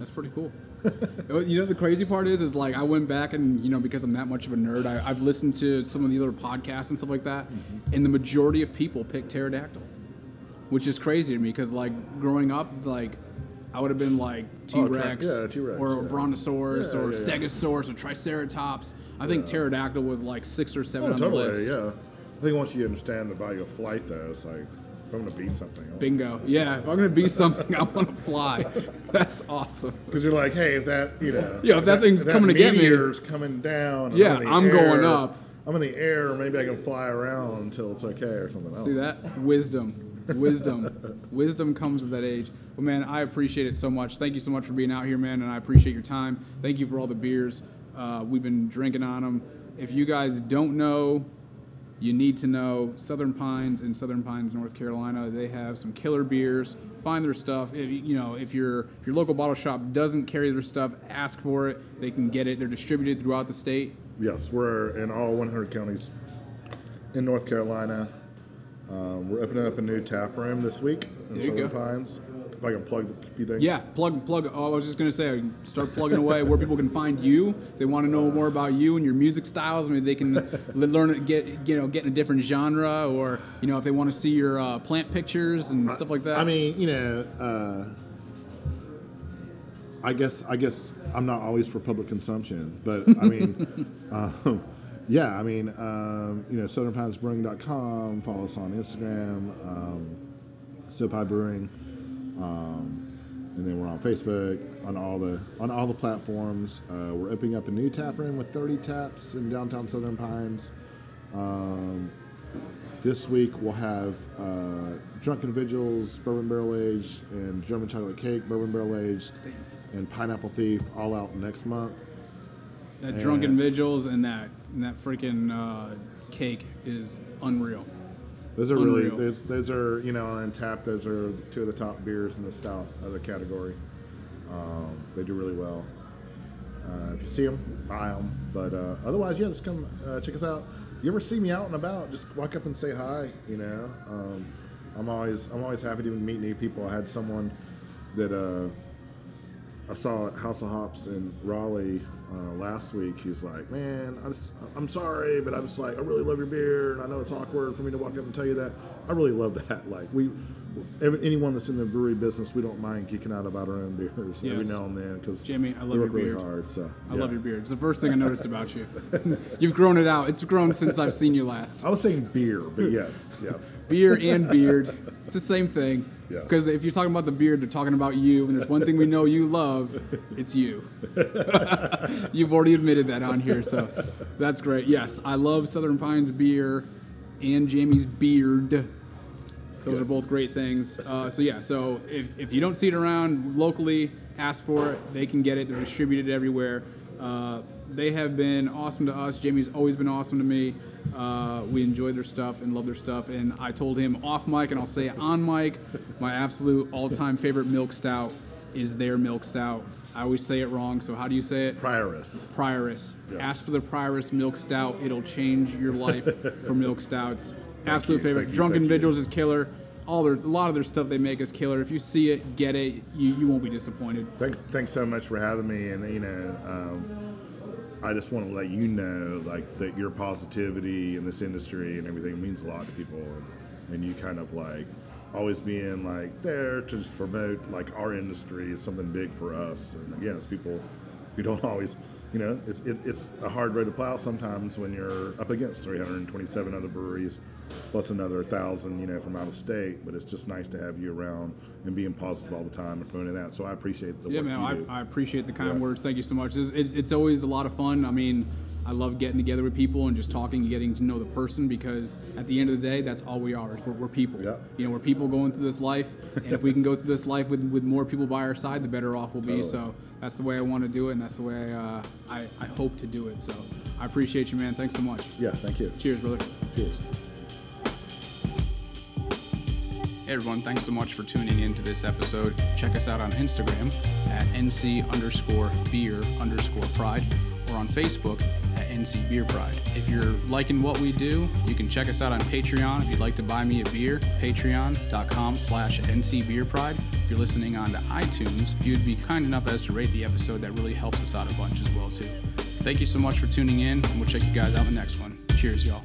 That's pretty cool. you know, the crazy part is, is like I went back and you know because I'm that much of a nerd, I, I've listened to some of the other podcasts and stuff like that, mm-hmm. and the majority of people pick pterodactyl, which is crazy to me because like growing up, like I would have been like oh, T
Oh,
Rex,
tra- yeah,
or
yeah.
Brontosaurus,
Yeah,
or. Stegosaurus, or Triceratops. I think pterodactyl was like six or seven
Oh,
on the
totally,
list.
yeah. I think once you understand the value of flight, though, it's like, if I'm to be something.
Bingo. Yeah, if I'm gonna be something, I want to fly. That's awesome.
Because you're like, hey, if that, you know.
Yeah, if that thing's coming to get me-
meteor's coming down. and
Yeah,
in the
I'm going up.
I'm in the air, maybe I can fly around until it's okay or something else.
See that? Wisdom. Wisdom. Wisdom comes with that age. Well, man, I appreciate it so much. Thank you so much for being out here, man, and I appreciate your time. Thank you for all the beers. Uh, we've been drinking on them. If you guys don't know, you need to know Southern Pines in Southern Pines, North Carolina. They have some killer beers. Find their stuff. If, you know, if your if your local bottle shop doesn't carry their stuff, ask for it. They can get it. They're distributed throughout the state.
Yes, we're in all 100 counties in North Carolina. Um, we're opening up a new tap room this week in
There
Southern. Pines. If I can plug a few things.
Yeah, plug, plug. Oh, I was just gonna say, start plugging away where people can find you. They want to know more about you and your music styles. Maybe they can learn, get you know, get in a different genre, or you know, if they want to see your uh, plant pictures and stuff like that.
I mean, you know, uh, I guess I guess I'm not always for public consumption, but I mean, um, yeah, I mean, um, you know, SouthernPinesBrewing.com. Follow us on Instagram, um, SoPi Brewing, um, and then we're on Facebook on all the on all the platforms. Uh, we're opening up a new tap room with 30 taps in downtown Southern Pines. Um, this week we'll have uh, Drunken Vigils, Bourbon Barrel Aged, and German Chocolate Cake, Bourbon Barrel Aged, and Pineapple Thief all out next month.
that drunken vigils and that and that freaking uh, cake is unreal.
Those are really
Unreal.
those, those are you know on tap. Those are two of the top beers in the stout other category. Um, they do really well. Uh, if you see them, buy them. But uh, otherwise, yeah, just come uh, check us out. You ever see me out and about? Just walk up and say hi. You know, um, I'm always I'm always happy to meet new people. I had someone that uh, I saw at House of Hops in Raleigh uh, last week. He's like, "Man, I'm just, I'm sorry, but I'm just like, I really love your beer, and I know it's awkward for me to walk up and tell you that. I really love that. Like, we, anyone that's in the brewery business, we don't mind geeking out about our own beers every now and then because
Jamie, I love your
really
beard.
hard. So
I love your beard. It's the first thing I noticed about you. You've grown it out. It's grown since I've seen you last.
I was saying beer, but yes, yes.
Beer and beard. It's the same thing.
Yes.
Because if you're talking about the beard, they're talking about you, and there's one thing we know you love, it's you. You've already admitted that on here, so that's great. Yes, I love Southern Pines beer and Jamie's beard. Those are both great things. Uh, so yeah, so if, if you don't see it around locally, ask for it. They can get it. They're distributed everywhere. Uh, they have been awesome to us. Jamie's always been awesome to me. Uh, we enjoy their stuff and love their stuff. And I told him off mic, and I'll say on mic, my absolute all-time favorite milk stout is their milk stout. I always say it wrong. So how do you say it?
Prioress.
Prioress.
Yes.
Ask for the Prioress milk stout. It'll change your life for milk stouts. Absolute
you,
favorite. Drunken. Vigils is killer. All their, a lot of their stuff they make is killer. If you see it, get it. You, you won't be disappointed.
Thanks, thanks so much for having me. And you know, um, I just want to let you know, like, that your positivity in this industry and everything means a lot to people, and, and you kind of like always being like there to just promote like our industry is something big for us. And again, it's people who don't always, you know, it's it, it's a hard road to plow sometimes when you're up against 327 other breweries. Plus another thousand, you know, from out of state. But it's just nice to have you around and being positive all the time and promoting that. So I appreciate the
Yeah, man, I. I appreciate the kind
Yeah.
words. Thank you so much. It's, it's, it's always a lot of fun. I mean, I love getting together with people and just talking and getting to know the person because at the end of the day, that's all we are. We're, we're people.
Yep.
You know, we're people going through this life, and if we can go through this life with, with more people by our side, the better off we'll be. So that's the way I want to do it, and that's the way uh, I, I hope to do it. So I appreciate you, man. Thanks so much.
Yeah, thank you.
Cheers, brother.
Cheers.
Hey everyone, thanks so much for tuning in to this episode. Check us out on Instagram at NC underscore beer underscore pride or on Facebook at NC Beer Pride. If you're liking what we do, you can check us out on Patreon if you'd like to buy me a beer, patreon.com slash NC Beer Pride. If you're listening on to iTunes, if you'd be kind enough as to rate the episode, that really helps us out a bunch as well too. Thank you so much for tuning in, and we'll check you guys out in the next one. Cheers, y'all.